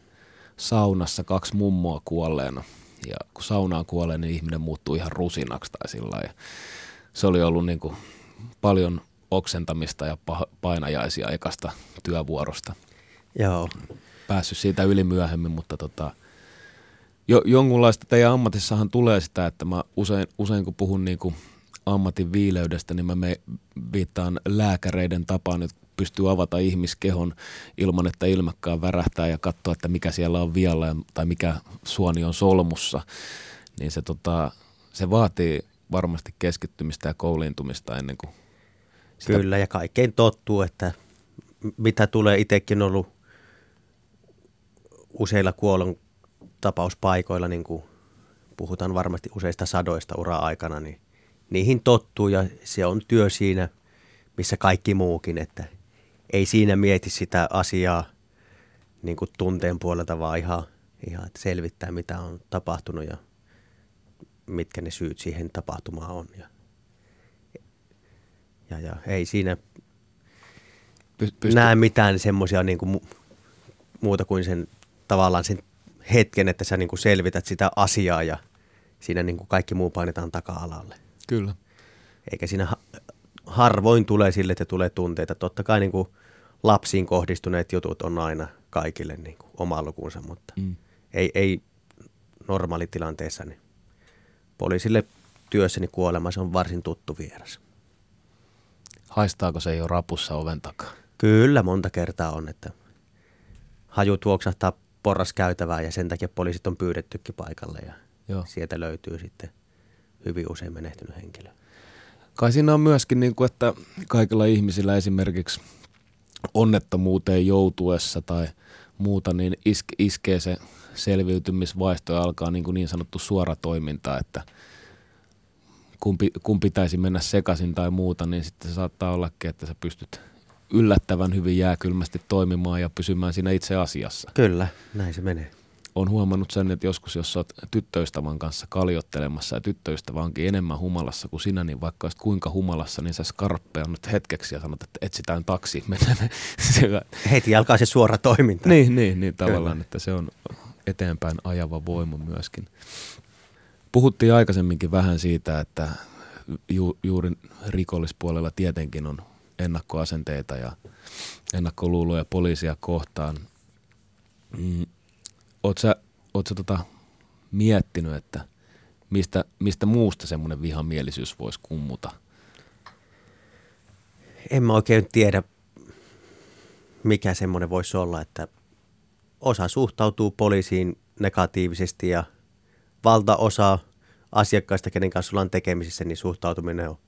[SPEAKER 2] saunassa kaksi mummoa kuolleena. Ja kun saunaan kuolee, niin ihminen muuttuu ihan rusinaksi tai sillä ja Se oli ollut niin kuin paljon oksentamista ja painajaisia ekasta työvuorosta.
[SPEAKER 1] Joo.
[SPEAKER 2] Päässyt siitä yli myöhemmin, mutta tota, jo, jonkunlaista teidän ammatissahan tulee sitä, että mä usein, usein kun puhun niin kuin ammatin viileydestä, niin mä me viittaan lääkäreiden tapaan, että pystyy avata ihmiskehon ilman, että ilmekkaan värähtää ja katsoa, että mikä siellä on vialla tai mikä suoni on solmussa. Niin se, tota, se vaatii varmasti keskittymistä ja kouliintumista ennen kuin
[SPEAKER 1] sitä... Kyllä, ja kaikkein tottuu, että mitä tulee itsekin ollut useilla kuolon tapauspaikoilla, niin kuin puhutaan varmasti useista sadoista ura-aikana, niin niihin tottuu ja se on työ siinä, missä kaikki muukin, että ei siinä mieti sitä asiaa niin kuin tunteen puolelta, vaan ihan, ihan että selvittää, mitä on tapahtunut ja mitkä ne syyt siihen tapahtumaan on. Ja, ja, ja ei siinä Pysty. näe mitään semmoisia niin kuin muuta kuin sen tavallaan sen hetken, että sä niin kuin selvität sitä asiaa ja siinä niin kuin kaikki muu painetaan taka-alalle.
[SPEAKER 2] Kyllä.
[SPEAKER 1] Eikä siinä harvoin tulee sille, että tulee tunteita. Totta kai niin kuin lapsiin kohdistuneet jutut on aina kaikille niin kuin oma lukunsa, mutta mm. ei, ei normaalitilanteessa niin poliisille työssäni kuolema se on varsin tuttu vieras.
[SPEAKER 2] Haistaako se jo rapussa oven takaa?
[SPEAKER 1] Kyllä, monta kertaa on, että haju tuoksahtaa porras käytävää ja sen takia poliisit on pyydettykin paikalle ja Joo. sieltä löytyy sitten hyvin usein menehtynyt henkilö.
[SPEAKER 2] Kai siinä on myöskin, niin kuin, että kaikilla ihmisillä esimerkiksi onnettomuuteen joutuessa tai muuta, niin iske, iskee se selviytymisvaisto ja alkaa niin, kuin niin sanottu suora toiminta, että kun, kun pitäisi mennä sekaisin tai muuta, niin sitten se saattaa ollakin, että sä pystyt yllättävän hyvin jääkylmästi toimimaan ja pysymään siinä itse asiassa.
[SPEAKER 1] Kyllä, näin se menee.
[SPEAKER 2] Olen huomannut sen, että joskus jos olet tyttöystävän kanssa kaljottelemassa ja tyttöystävä onkin enemmän humalassa kuin sinä, niin vaikka olisit kuinka humalassa, niin sä skarppea nyt hetkeksi ja sanot, että etsitään taksi. (laughs)
[SPEAKER 1] Heti alkaa se suora toiminta.
[SPEAKER 2] Niin, niin, niin tavallaan, Kyllä. että se on eteenpäin ajava voima myöskin. Puhuttiin aikaisemminkin vähän siitä, että ju, juuri rikollispuolella tietenkin on ennakkoasenteita ja ennakkoluuloja poliisia kohtaan. Mm, oot sä, oot sä tota miettinyt, että mistä, mistä muusta semmoinen vihamielisyys voisi kummuta?
[SPEAKER 1] En mä oikein tiedä, mikä semmoinen voisi olla, että osa suhtautuu poliisiin negatiivisesti ja valtaosa asiakkaista, kenen kanssa ollaan tekemisissä, niin suhtautuminen on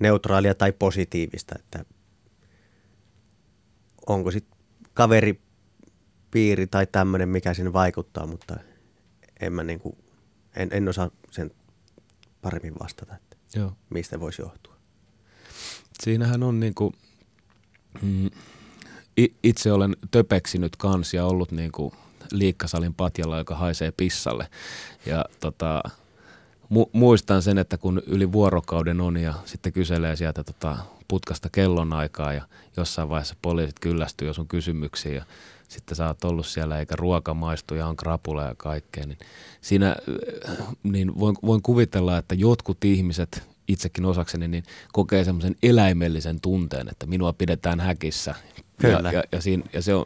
[SPEAKER 1] neutraalia tai positiivista, että onko sitten kaveripiiri tai tämmöinen, mikä sinne vaikuttaa, mutta en, mä niin kuin, en, en osaa sen paremmin vastata, että Joo. mistä voisi johtua.
[SPEAKER 2] Siinähän on niin kuin, mm, itse olen töpeksinyt kans ja ollut niin kuin liikkasalin patjalla, joka haisee pissalle. Ja tota, mu- muistan sen, että kun yli vuorokauden on ja sitten kyselee sieltä tota putkasta kellonaikaa ja jossain vaiheessa poliisit kyllästyy jo sun kysymyksiin ja sitten sä oot ollut siellä eikä ruoka maistu ja on krapula ja kaikkea, niin siinä niin voin, voin kuvitella, että jotkut ihmiset, itsekin osakseni, niin kokee semmoisen eläimellisen tunteen, että minua pidetään häkissä.
[SPEAKER 1] Kyllä.
[SPEAKER 2] Ja, ja, ja, siinä, ja se on,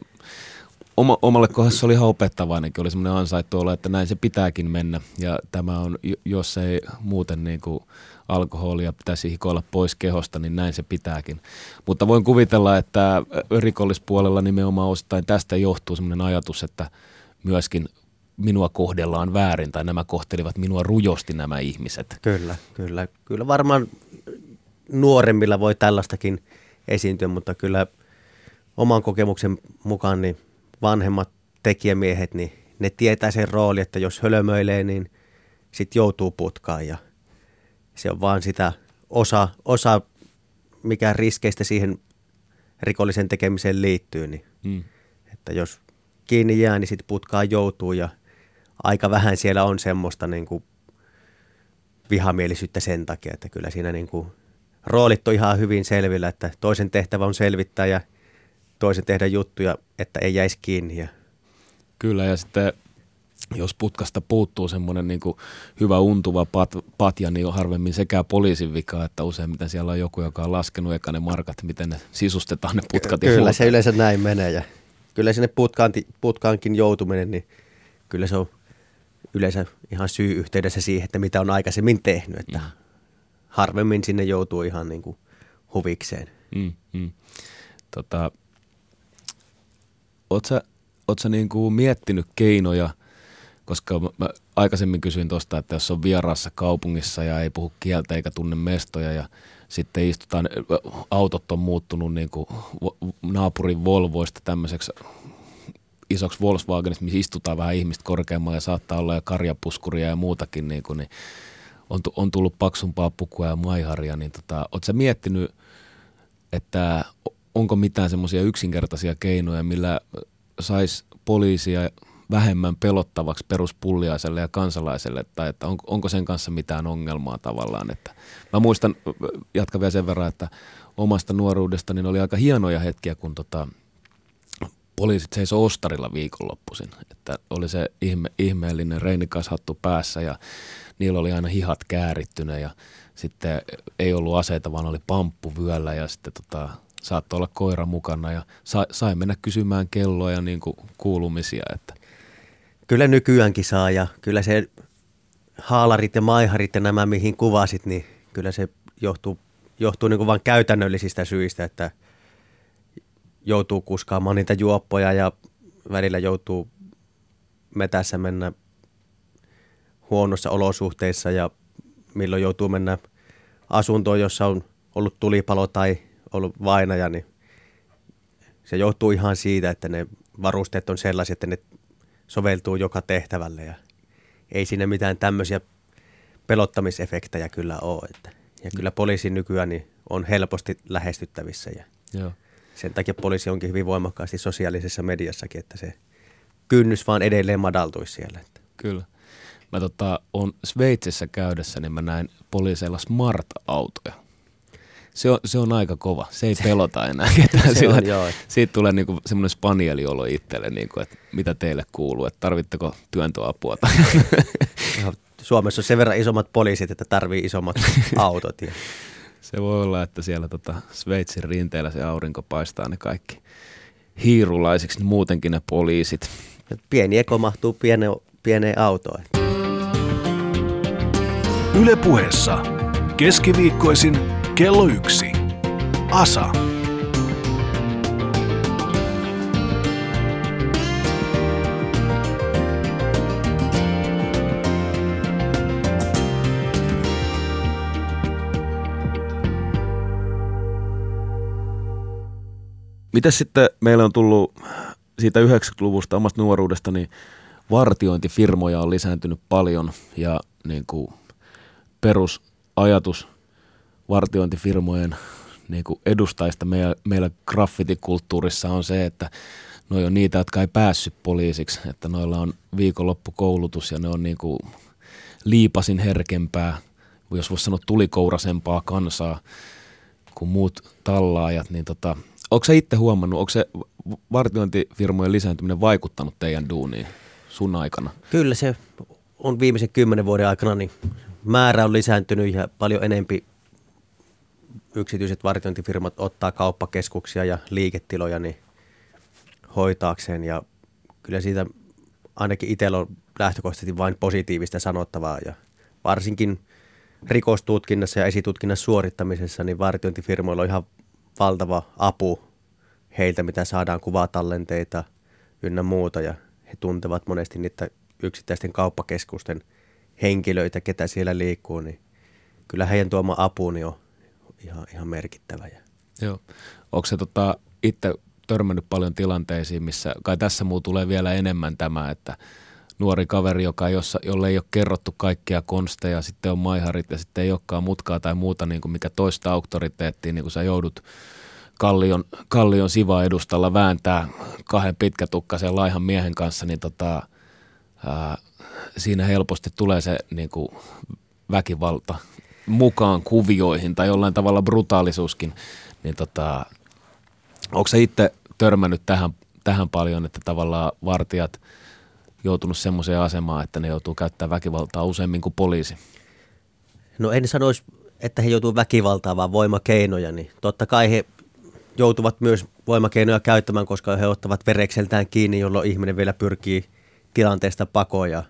[SPEAKER 2] oma, omalle kohdassa oli ihan opettavainenkin, oli semmoinen ansaittu olla, että näin se pitääkin mennä. Ja tämä on, jos ei muuten niin kuin alkoholia pitäisi hikoilla pois kehosta, niin näin se pitääkin. Mutta voin kuvitella, että rikollispuolella nimenomaan osittain tästä johtuu semmoinen ajatus, että myöskin minua kohdellaan väärin tai nämä kohtelivat minua rujosti nämä ihmiset.
[SPEAKER 1] Kyllä, kyllä. Kyllä varmaan nuoremmilla voi tällaistakin esiintyä, mutta kyllä oman kokemuksen mukaan niin vanhemmat tekijämiehet, niin ne tietää sen rooli, että jos hölmöilee, niin sitten joutuu putkaan ja se on vaan sitä osa, osa mikä riskeistä siihen rikollisen tekemiseen liittyy, niin mm. että jos kiinni jää, niin sitten putkaan joutuu ja aika vähän siellä on semmoista niin kuin vihamielisyyttä sen takia, että kyllä siinä niin kuin roolit on ihan hyvin selvillä, että toisen tehtävä on selvittää ja toisen tehdä juttuja, että ei jäisi kiinni ja
[SPEAKER 2] Kyllä ja sitten jos putkasta puuttuu semmoinen niin hyvä untuva pat, patja, niin on harvemmin sekä poliisin vika, että useimmiten siellä on joku, joka on laskenut eka ne markat, miten ne sisustetaan ne putkat.
[SPEAKER 1] Kyllä se yleensä näin menee ja kyllä sinne putkaan, putkaankin joutuminen, niin kyllä se on yleensä ihan syy yhteydessä siihen, että mitä on aikaisemmin tehnyt, että mm. harvemmin sinne joutuu ihan niin kuin huvikseen. Mm, mm.
[SPEAKER 2] Tota, Oletko sä, oot sä niin kuin miettinyt keinoja, koska mä aikaisemmin kysyin tuosta, että jos on vieraassa kaupungissa ja ei puhu kieltä eikä tunne mestoja ja sitten istutaan, autot on muuttunut niin kuin naapurin Volvoista tämmöiseksi isoksi Volkswagenista, missä istutaan vähän ihmistä korkeammalla ja saattaa olla ja karjapuskuria ja muutakin, niin, kuin, niin on, on tullut paksumpaa pukua ja maiharia, niin tota, ootko sä miettinyt, että onko mitään semmoisia yksinkertaisia keinoja, millä saisi poliisia vähemmän pelottavaksi peruspulliaiselle ja kansalaiselle, tai että on, onko sen kanssa mitään ongelmaa tavallaan. Että mä muistan, jatkan vielä sen verran, että omasta nuoruudesta niin oli aika hienoja hetkiä, kun tota, poliisit seisoi ostarilla viikonloppuisin. Että oli se ihme, ihmeellinen reinikashattu päässä ja niillä oli aina hihat käärittynä ja sitten ei ollut aseita, vaan oli pamppu vyöllä ja sitten tota, saattoi olla koira mukana ja sai, sai mennä kysymään kelloa ja niin kuin kuulumisia. Että.
[SPEAKER 1] Kyllä nykyäänkin saa ja kyllä se haalarit ja maiharit ja nämä mihin kuvasit, niin kyllä se johtuu, johtuu niin kuin vain käytännöllisistä syistä, että joutuu kuskaamaan niitä juoppoja ja välillä joutuu metässä mennä huonossa olosuhteissa ja milloin joutuu mennä asuntoon, jossa on ollut tulipalo tai ollut vainaja, niin se johtuu ihan siitä, että ne varusteet on sellaisia, että ne soveltuu joka tehtävälle ja ei siinä mitään tämmöisiä pelottamisefektejä kyllä ole. Että. Ja kyllä poliisi nykyään niin on helposti lähestyttävissä ja Joo. sen takia poliisi onkin hyvin voimakkaasti sosiaalisessa mediassakin, että se kynnys vaan edelleen madaltuisi siellä. Että.
[SPEAKER 2] Kyllä. Mä tota, on Sveitsissä käydessä, niin mä näin poliiseilla smart-autoja se on, se on aika kova. Se ei pelota enää (laughs) ketään. se on, joo. Siitä tulee niinku semmoinen spanieliolo itselle, niinku, että mitä teille kuuluu, että tarvitteko työntöapua. (laughs)
[SPEAKER 1] Suomessa on sen verran isommat poliisit, että tarvii isommat (laughs) autot. Ja.
[SPEAKER 2] Se voi olla, että siellä tota Sveitsin rinteellä se aurinko paistaa ne kaikki hiirulaisiksi, niin muutenkin ne poliisit.
[SPEAKER 1] Pieni eko mahtuu piene, pieneen autoon.
[SPEAKER 3] Yle puheessa keskiviikkoisin Kello yksi. Asa.
[SPEAKER 2] Mitä sitten meillä on tullut siitä 90-luvusta omasta nuoruudesta, niin vartiointifirmoja on lisääntynyt paljon ja niin kuin perusajatus – vartiointifirmojen niin kuin edustajista meillä, meillä graffitikulttuurissa on se, että ne on niitä, jotka ei päässyt poliisiksi, että noilla on viikonloppukoulutus ja ne on niin kuin liipasin herkempää, jos voisi sanoa tulikourasempaa kansaa kuin muut tallaajat, niin tota, onko se itse huomannut, onko se vartiointifirmojen lisääntyminen vaikuttanut teidän duuniin sun aikana?
[SPEAKER 1] Kyllä se on viimeisen kymmenen vuoden aikana, niin määrä on lisääntynyt ja paljon enempi yksityiset vartiointifirmat ottaa kauppakeskuksia ja liiketiloja niin hoitaakseen. Ja kyllä siitä ainakin itsellä on lähtökohtaisesti vain positiivista sanottavaa. Ja varsinkin rikostutkinnassa ja esitutkinnassa suorittamisessa niin vartiointifirmoilla on ihan valtava apu heiltä, mitä saadaan kuvatallenteita ynnä muuta. Ja he tuntevat monesti niitä yksittäisten kauppakeskusten henkilöitä, ketä siellä liikkuu, niin kyllä heidän tuoma apuni on ihan, ihan merkittävä.
[SPEAKER 2] Joo. Onko se tota, itse törmännyt paljon tilanteisiin, missä kai tässä muu tulee vielä enemmän tämä, että nuori kaveri, joka jossa, jolle ei ole kerrottu kaikkia konsteja, sitten on maiharit ja sitten ei olekaan mutkaa tai muuta, niin kuin mikä toista auktoriteettiin, niin kuin sä joudut kallion, kallion siva edustalla vääntää kahden pitkätukkaisen laihan miehen kanssa, niin tota, ää, siinä helposti tulee se niin kuin väkivalta mukaan kuvioihin tai jollain tavalla brutaalisuuskin, niin tota, onko se itse törmännyt tähän, tähän paljon, että tavallaan vartijat joutunut semmoiseen asemaan, että ne joutuu käyttämään väkivaltaa useammin kuin poliisi?
[SPEAKER 1] No en sanoisi, että he joutuvat väkivaltaa, vaan voimakeinoja, niin totta kai he joutuvat myös voimakeinoja käyttämään, koska he ottavat verekseltään kiinni, jolloin ihminen vielä pyrkii tilanteesta pakoon ja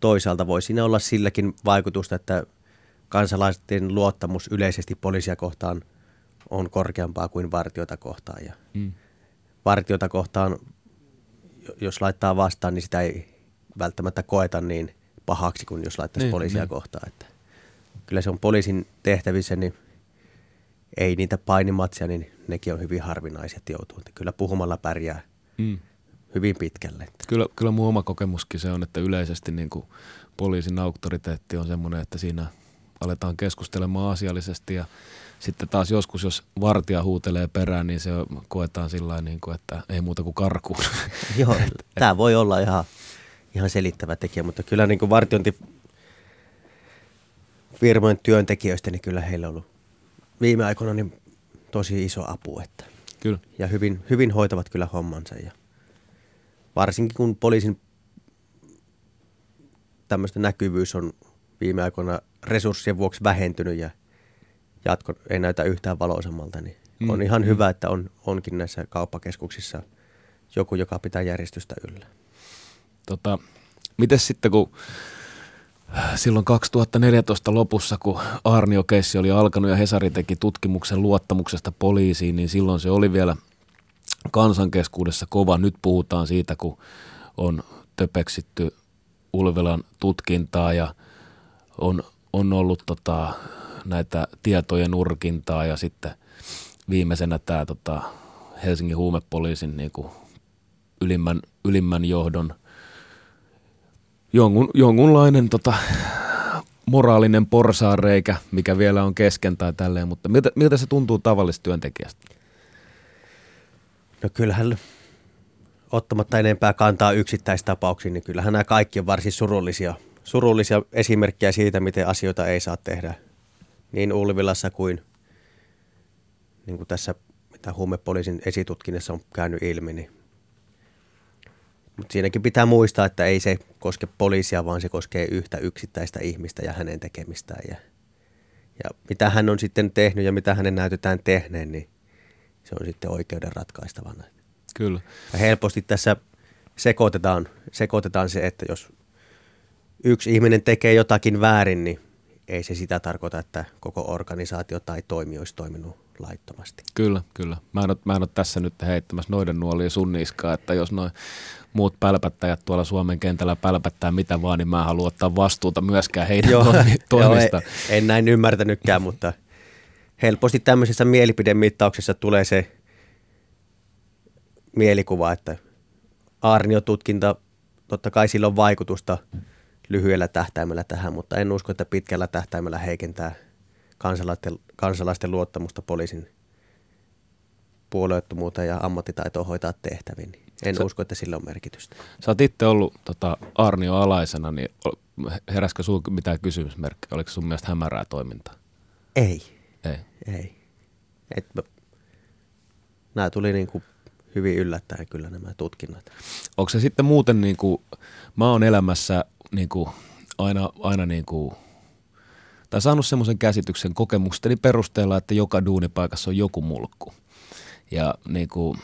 [SPEAKER 1] toisaalta voi siinä olla silläkin vaikutusta, että kansalaisten luottamus yleisesti poliisia kohtaan on korkeampaa kuin vartiota kohtaan. Ja mm. Vartiota kohtaan, jos laittaa vastaan, niin sitä ei välttämättä koeta niin pahaksi kuin jos laittaisi niin, poliisia niin. kohtaan. Että kyllä se on poliisin tehtävissä, niin ei niitä painimatsia, niin nekin on hyvin harvinaiset joutuu. Kyllä puhumalla pärjää mm. hyvin pitkälle.
[SPEAKER 2] Kyllä, kyllä mun oma kokemuskin se on, että yleisesti niin kuin poliisin auktoriteetti on semmoinen, että siinä aletaan keskustelemaan asiallisesti ja sitten taas joskus, jos vartija huutelee perään, niin se koetaan sillä niin kuin, että ei muuta kuin karkuun. (laughs)
[SPEAKER 1] Joo, tämä voi olla ihan, ihan selittävä tekijä, mutta kyllä niin kuin vartiointi firmojen työntekijöistä, niin kyllä heillä on ollut viime aikoina niin tosi iso apu. Että
[SPEAKER 2] kyllä.
[SPEAKER 1] Ja hyvin, hyvin hoitavat kyllä hommansa. Ja varsinkin kun poliisin tämmöistä näkyvyys on viime aikoina resurssien vuoksi vähentynyt ja jatko ei näytä yhtään valoisammalta, niin mm. on ihan hyvä, että on, onkin näissä kauppakeskuksissa joku, joka pitää järjestystä yllä.
[SPEAKER 2] Tota, miten sitten, kun silloin 2014 lopussa, kun Arnio Keissi oli alkanut ja Hesari teki tutkimuksen luottamuksesta poliisiin, niin silloin se oli vielä kansankeskuudessa kova. Nyt puhutaan siitä, kun on töpeksitty Ulvelan tutkintaa ja on, on ollut tota, näitä tietojen urkintaa ja sitten viimeisenä tämä tota, Helsingin huumepoliisin niin kuin ylimmän, ylimmän johdon jonkun, jonkunlainen tota, moraalinen porsaareikä, mikä vielä on kesken tai tälleen, mutta miltä, miltä se tuntuu tavallisesta työntekijästä?
[SPEAKER 1] No kyllähän ottamatta enempää kantaa yksittäistapauksiin, niin kyllähän nämä kaikki on varsin surullisia, surullisia esimerkkejä siitä, miten asioita ei saa tehdä niin Ulvilassa kuin, niin kuin tässä, mitä huumepoliisin esitutkinnassa on käynyt ilmi. Niin. Mutta siinäkin pitää muistaa, että ei se koske poliisia, vaan se koskee yhtä yksittäistä ihmistä ja hänen tekemistään. Ja, ja mitä hän on sitten tehnyt ja mitä hänen näytetään tehneen, niin se on sitten oikeuden ratkaistavana.
[SPEAKER 2] Kyllä.
[SPEAKER 1] Ja helposti tässä sekoitetaan, sekoitetaan se, että jos yksi ihminen tekee jotakin väärin, niin ei se sitä tarkoita, että koko organisaatio tai toimi olisi toiminut laittomasti.
[SPEAKER 2] Kyllä, kyllä. Mä en ole, mä en ole tässä nyt heittämässä noiden nuolia sun niskaa, että jos noin muut pälpättäjät tuolla Suomen kentällä pälpättää mitä vaan, niin mä haluan ottaa vastuuta myöskään heidän joo, toimista. (laughs) Joo,
[SPEAKER 1] en, en näin ymmärtänytkään, mutta helposti tämmöisessä mielipidemittauksessa tulee se mielikuva, että Arnio-tutkinta, totta kai sillä on vaikutusta lyhyellä tähtäimellä tähän, mutta en usko, että pitkällä tähtäimellä heikentää kansalaisten, kansalaisten luottamusta poliisin puolueettomuuteen ja ammattitaitoa hoitaa tehtäviin. En sä, usko, että sillä on merkitystä.
[SPEAKER 2] Sä oot itse ollut tota, Arnio alaisena, niin heräskö sinulla mitään kysymysmerkkejä? Oliko sun mielestä hämärää toimintaa?
[SPEAKER 1] Ei.
[SPEAKER 2] Ei?
[SPEAKER 1] Ei. Et, nämä tuli niin kuin hyvin yllättäen kyllä nämä tutkinnat.
[SPEAKER 2] Onko se sitten muuten, niin kuin, mä oon elämässä niin kuin, aina, aina niin kuin, tai saanut semmoisen käsityksen kokemusteni perusteella, että joka duunipaikassa on joku mulkku. Ja niin kuin,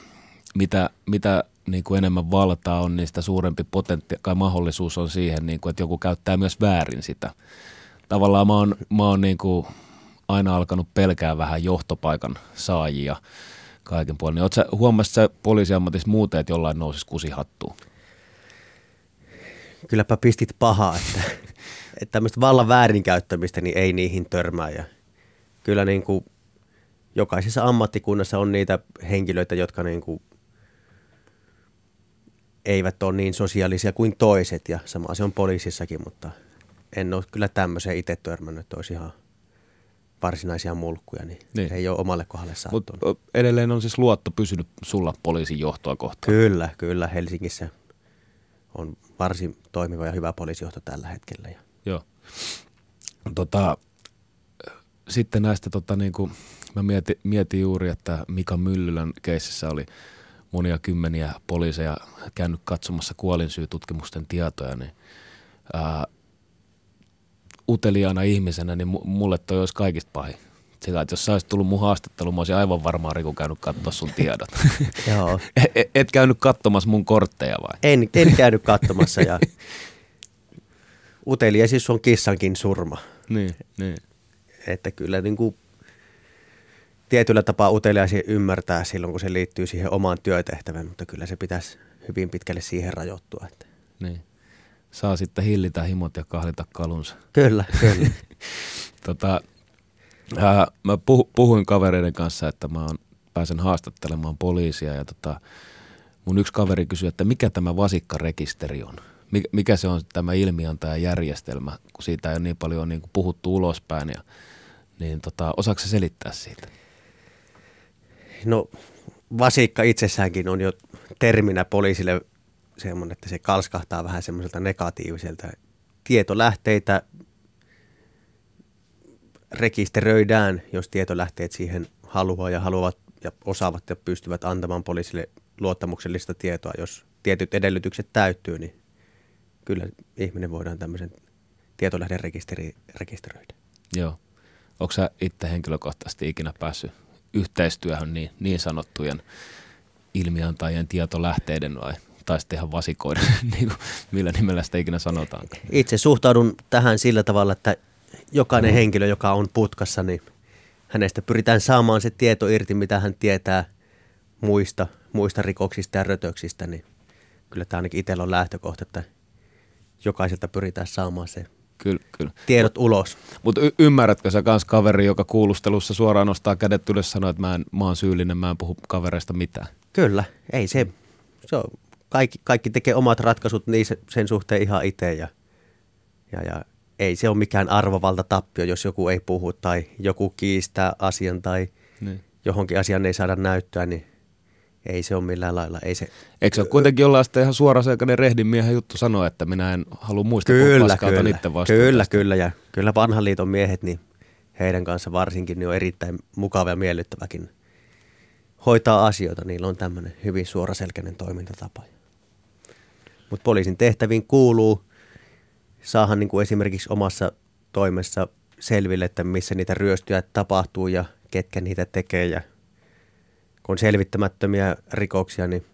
[SPEAKER 2] mitä, mitä niin kuin enemmän valtaa on, niin sitä suurempi potentti- kai mahdollisuus on siihen, niin kuin, että joku käyttää myös väärin sitä. Tavallaan mä oon, mä oon niin kuin aina alkanut pelkää vähän johtopaikan saajia kaiken puolin. Oletko huomasit sä poliisiammatissa muuten, että jollain nousisi kusi hattuun?
[SPEAKER 1] Kylläpä pistit pahaa, että, että tämmöistä vallan väärinkäyttämistä niin ei niihin törmää. Ja kyllä niin kuin jokaisessa ammattikunnassa on niitä henkilöitä, jotka niin kuin eivät ole niin sosiaalisia kuin toiset ja sama se on poliisissakin, mutta en ole kyllä tämmöiseen itse törmännyt, että olisi ihan – varsinaisia mulkkuja, niin, niin. ei ole omalle kohdalle sattunut.
[SPEAKER 2] Mut edelleen on siis luotto pysynyt sulla poliisin johtoa kohtaan?
[SPEAKER 1] Kyllä, kyllä. Helsingissä on varsin toimiva ja hyvä poliisijohto tällä hetkellä.
[SPEAKER 2] Joo. Tota, sitten näistä, tota, niin kuin, mä mietin, mietin juuri, että Mika Myllylän keississä oli monia kymmeniä poliiseja käynyt katsomassa kuolinsyytutkimusten tietoja, niin ää, uteliaana ihmisenä, niin mulle toi olisi kaikista pahin. Sillä, että jos sä olisit tullut mun haastatteluun, mä olisin aivan varmaan Riku käynyt katsoa sun tiedot. (laughs)
[SPEAKER 1] Joo. (laughs)
[SPEAKER 2] et, et käynyt katsomassa mun kortteja vai?
[SPEAKER 1] En, en (laughs) käynyt katsomassa ja utelija siis on kissankin surma.
[SPEAKER 2] Niin, niin.
[SPEAKER 1] Että kyllä niin kuin tietyllä tapaa uteliaisi ymmärtää silloin, kun se liittyy siihen omaan työtehtävään, mutta kyllä se pitäisi hyvin pitkälle siihen rajoittua. Että.
[SPEAKER 2] Niin. Saa sitten hillitä himot ja kahlita kalunsa.
[SPEAKER 1] Kyllä, kyllä.
[SPEAKER 2] tota, ää, mä puh, puhuin kavereiden kanssa, että mä on, pääsen haastattelemaan poliisia ja tota, mun yksi kaveri kysyi, että mikä tämä vasikkarekisteri on? Mikä se on tämä ilmiantajajärjestelmä, kun siitä ei ole niin paljon niin kuin puhuttu ulospäin ja niin tota, osaako se selittää siitä?
[SPEAKER 1] No vasikka itsessäänkin on jo terminä poliisille semmoinen, että se kalskahtaa vähän semmoiselta negatiiviselta. Tietolähteitä rekisteröidään, jos tietolähteet siihen haluaa ja haluavat ja osaavat ja pystyvät antamaan poliisille luottamuksellista tietoa. Jos tietyt edellytykset täyttyy, niin kyllä ihminen voidaan tämmöisen tietolähden rekisteri, rekisteröidä.
[SPEAKER 2] Joo. Onko sä itse henkilökohtaisesti ikinä päässyt yhteistyöhön niin, niin sanottujen ilmiantajien tietolähteiden vai tai sitten ihan vasikoiden, (laughs) niin millä nimellä sitä ikinä sanotaan.
[SPEAKER 1] Itse suhtaudun tähän sillä tavalla, että jokainen mm. henkilö, joka on putkassa, niin hänestä pyritään saamaan se tieto irti, mitä hän tietää muista, muista rikoksista ja rötöksistä, niin kyllä tämä ainakin itsellä on lähtökohta, että jokaiselta pyritään saamaan se
[SPEAKER 2] Kyllä, kyllä.
[SPEAKER 1] tiedot ulos.
[SPEAKER 2] Mutta y- ymmärrätkö sä kans kaveri, joka kuulustelussa suoraan nostaa kädet ylös sanoo, että mä, en, mä oon syyllinen, mä en puhu kavereista mitään?
[SPEAKER 1] Kyllä, ei se, se on, kaikki, kaikki tekee omat ratkaisut niin sen suhteen ihan itse ja, ja, ja ei se ole mikään arvovalta tappio, jos joku ei puhu tai joku kiistää asian tai niin. johonkin asian ei saada näyttöä, niin ei se ole millään lailla. Ei se,
[SPEAKER 2] Eikö se ole kuitenkin jollain sitten ihan suoraselkäinen rehdin miehen juttu sanoa, että minä en halua muistaa kyllä,
[SPEAKER 1] kyllä,
[SPEAKER 2] niiden
[SPEAKER 1] Kyllä, kyllä. Ja kyllä vanhan liiton miehet, niin heidän kanssa varsinkin niin on erittäin mukava ja miellyttäväkin hoitaa asioita. Niillä on tämmöinen hyvin suoraselkäinen toimintatapa. Mutta poliisin tehtäviin kuuluu saahan niin kuin esimerkiksi omassa toimessa selville, että missä niitä ryöstyjä tapahtuu ja ketkä niitä tekee ja – kun on selvittämättömiä rikoksia, niin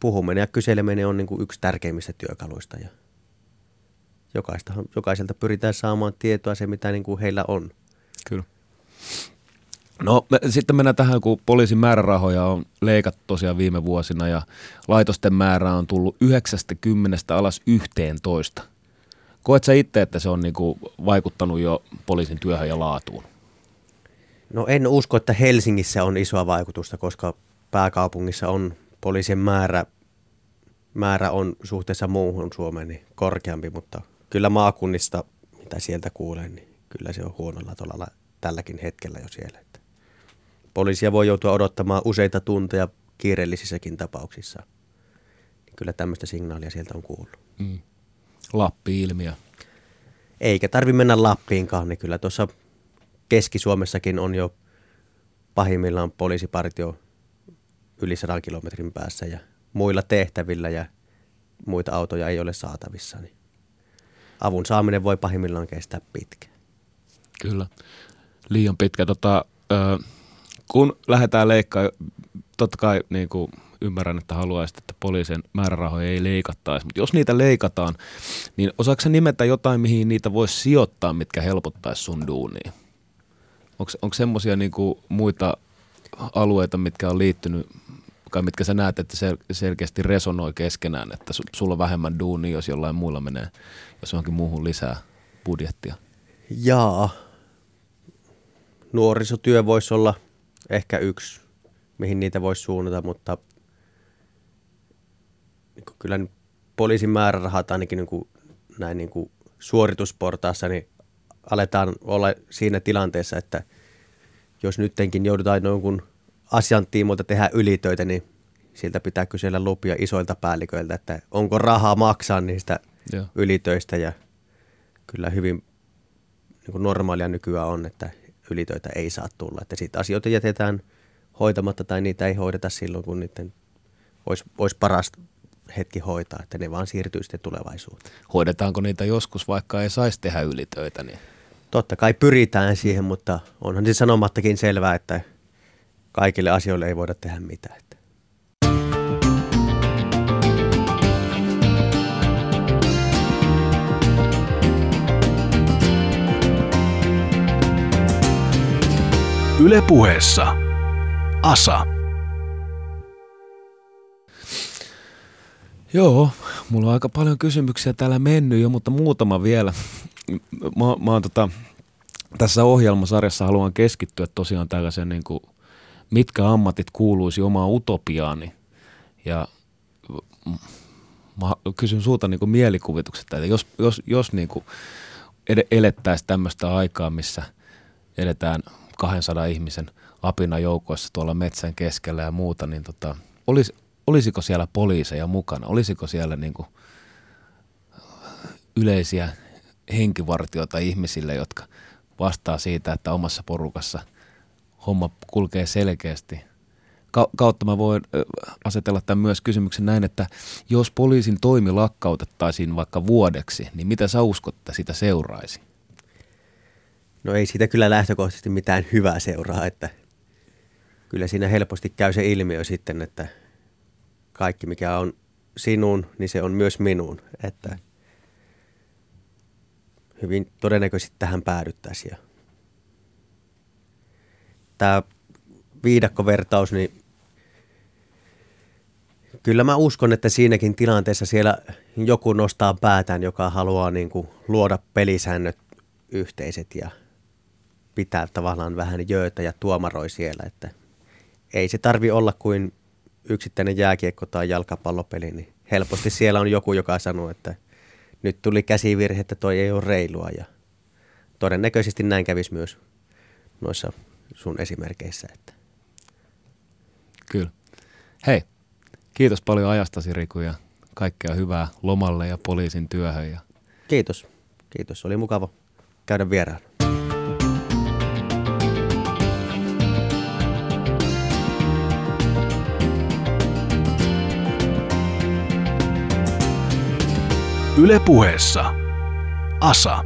[SPEAKER 1] puhuminen ja kyseleminen on niin kuin yksi tärkeimmistä työkaluista. Ja jokaiselta pyritään saamaan tietoa se, mitä niin kuin heillä on.
[SPEAKER 2] Kyllä. No me, sitten mennään tähän, kun poliisin määrärahoja on leikattu tosiaan viime vuosina ja laitosten määrä on tullut 90 alas 11. Koet sä itse, että se on niinku vaikuttanut jo poliisin työhön ja laatuun?
[SPEAKER 1] No en usko, että Helsingissä on isoa vaikutusta, koska pääkaupungissa on poliisien määrä, määrä on suhteessa muuhun Suomeen niin korkeampi, mutta kyllä maakunnista, mitä sieltä kuulen, niin kyllä se on huonolla tolalla tälläkin hetkellä jo siellä. Että poliisia voi joutua odottamaan useita tunteja kiireellisissäkin tapauksissa. Niin kyllä tämmöistä signaalia sieltä on kuullut. Mm.
[SPEAKER 2] Lappi-ilmiö.
[SPEAKER 1] Eikä tarvi mennä Lappiinkaan, niin kyllä tuossa Keski-Suomessakin on jo pahimmillaan poliisipartio yli 100 kilometrin päässä ja muilla tehtävillä ja muita autoja ei ole saatavissa. Niin avun saaminen voi pahimmillaan kestää pitkään.
[SPEAKER 2] Kyllä, liian pitkä. Tota, ö, kun lähdetään leikkaa, totta kai niin kuin ymmärrän, että haluaisit, että poliisin määrärahoja ei leikattaisi, mutta jos niitä leikataan, niin osaako nimetä jotain, mihin niitä voisi sijoittaa, mitkä helpottaisi sun duunia? Onko semmoisia niinku muita alueita, mitkä on liittynyt, tai mitkä sä näet, että sel- selkeästi resonoi keskenään, että su- sulla on vähemmän duunia, jos jollain muilla menee, jos johonkin muuhun lisää budjettia?
[SPEAKER 1] Jaa. Nuorisotyö voisi olla ehkä yksi, mihin niitä voisi suunnata, mutta niin kyllä poliisin määrärahat ainakin niin kuin, näin niin kuin suoritusportaassa, niin aletaan olla siinä tilanteessa, että jos nyttenkin joudutaan jonkun asian tiimoilta tehdä ylitöitä, niin siltä pitää kysellä lupia isoilta päälliköiltä, että onko rahaa maksaa niistä Joo. ylitöistä ja kyllä hyvin niin kuin normaalia nykyään on, että ylitöitä ei saa tulla. Että siitä asioita jätetään hoitamatta tai niitä ei hoideta silloin, kun niiden olisi, olisi paras hetki hoitaa, että ne vaan siirtyy sitten tulevaisuuteen.
[SPEAKER 2] Hoidetaanko niitä joskus, vaikka ei saisi tehdä ylitöitä? Niin...
[SPEAKER 1] Totta kai pyritään siihen, mutta onhan se sanomattakin selvää, että kaikille asioille ei voida tehdä mitään.
[SPEAKER 3] Ylepuheessa Asa.
[SPEAKER 2] Joo, mulla on aika paljon kysymyksiä täällä mennyt jo, mutta muutama vielä. Mä, mä oon tota, tässä ohjelmasarjassa haluan keskittyä tosiaan tällaiseen niin kuin, mitkä ammatit kuuluisi omaan utopiaani. Ja mä kysyn sulta niin kuin mielikuvituksesta, että jos, jos, jos niin kuin elettäisiin tämmöistä aikaa, missä edetään 200 ihmisen apina joukoissa tuolla metsän keskellä ja muuta, niin tota, olis, olisiko siellä poliiseja mukana? Olisiko siellä niin kuin yleisiä henkivartioita ihmisille, jotka vastaa siitä, että omassa porukassa homma kulkee selkeästi. Ka- kautta mä voin asetella tämän myös kysymyksen näin, että jos poliisin toimi lakkautettaisiin vaikka vuodeksi, niin mitä sä uskot, että sitä seuraisi?
[SPEAKER 1] No ei siitä kyllä lähtökohtaisesti mitään hyvää seuraa, että kyllä siinä helposti käy se ilmiö sitten, että kaikki mikä on sinun, niin se on myös minun. Että hyvin todennäköisesti tähän päädyttäisiin. Tämä viidakkovertaus, niin kyllä mä uskon, että siinäkin tilanteessa siellä joku nostaa päätään, joka haluaa niin kuin luoda pelisäännöt yhteiset ja pitää tavallaan vähän jöötä ja tuomaroi siellä, että ei se tarvi olla kuin yksittäinen jääkiekko tai jalkapallopeli, niin helposti siellä on joku, joka sanoo, että nyt tuli käsivirhe, että toi ei ole reilua ja todennäköisesti näin kävisi myös noissa sun esimerkkeissä. Että.
[SPEAKER 2] Kyllä. Hei, kiitos paljon ajastasi Riku ja kaikkea hyvää lomalle ja poliisin työhön. Ja...
[SPEAKER 1] Kiitos. Kiitos. Oli mukava käydä vieraan.
[SPEAKER 3] Ylepuheessa Asa.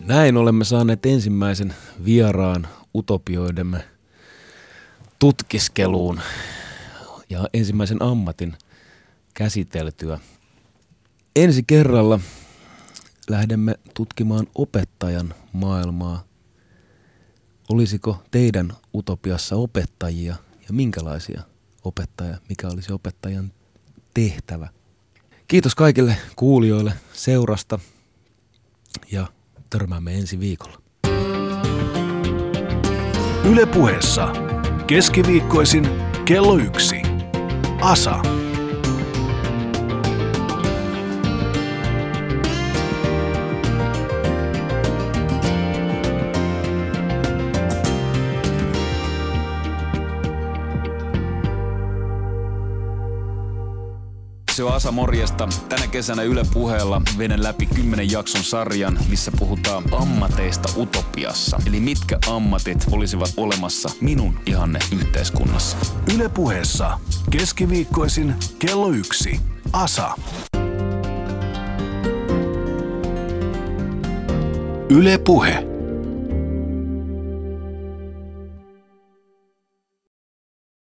[SPEAKER 2] Näin olemme saaneet ensimmäisen vieraan utopioidemme tutkiskeluun ja ensimmäisen ammatin käsiteltyä. Ensi kerralla lähdemme tutkimaan opettajan maailmaa. Olisiko teidän utopiassa opettajia ja minkälaisia opettaja, mikä olisi opettajan tehtävä? Kiitos kaikille kuulijoille seurasta ja törmäämme ensi viikolla.
[SPEAKER 3] Ylepuheessa keskiviikkoisin kello yksi. Asa.
[SPEAKER 2] Se on Asa morjesta. Tänä kesänä Yle puheella veden läpi kymmenen jakson sarjan, missä puhutaan ammateista utopiassa. Eli mitkä ammatit olisivat olemassa minun ihanne yhteiskunnassa.
[SPEAKER 3] Yle puheessa keskiviikkoisin kello yksi. Asa. Yle puhe.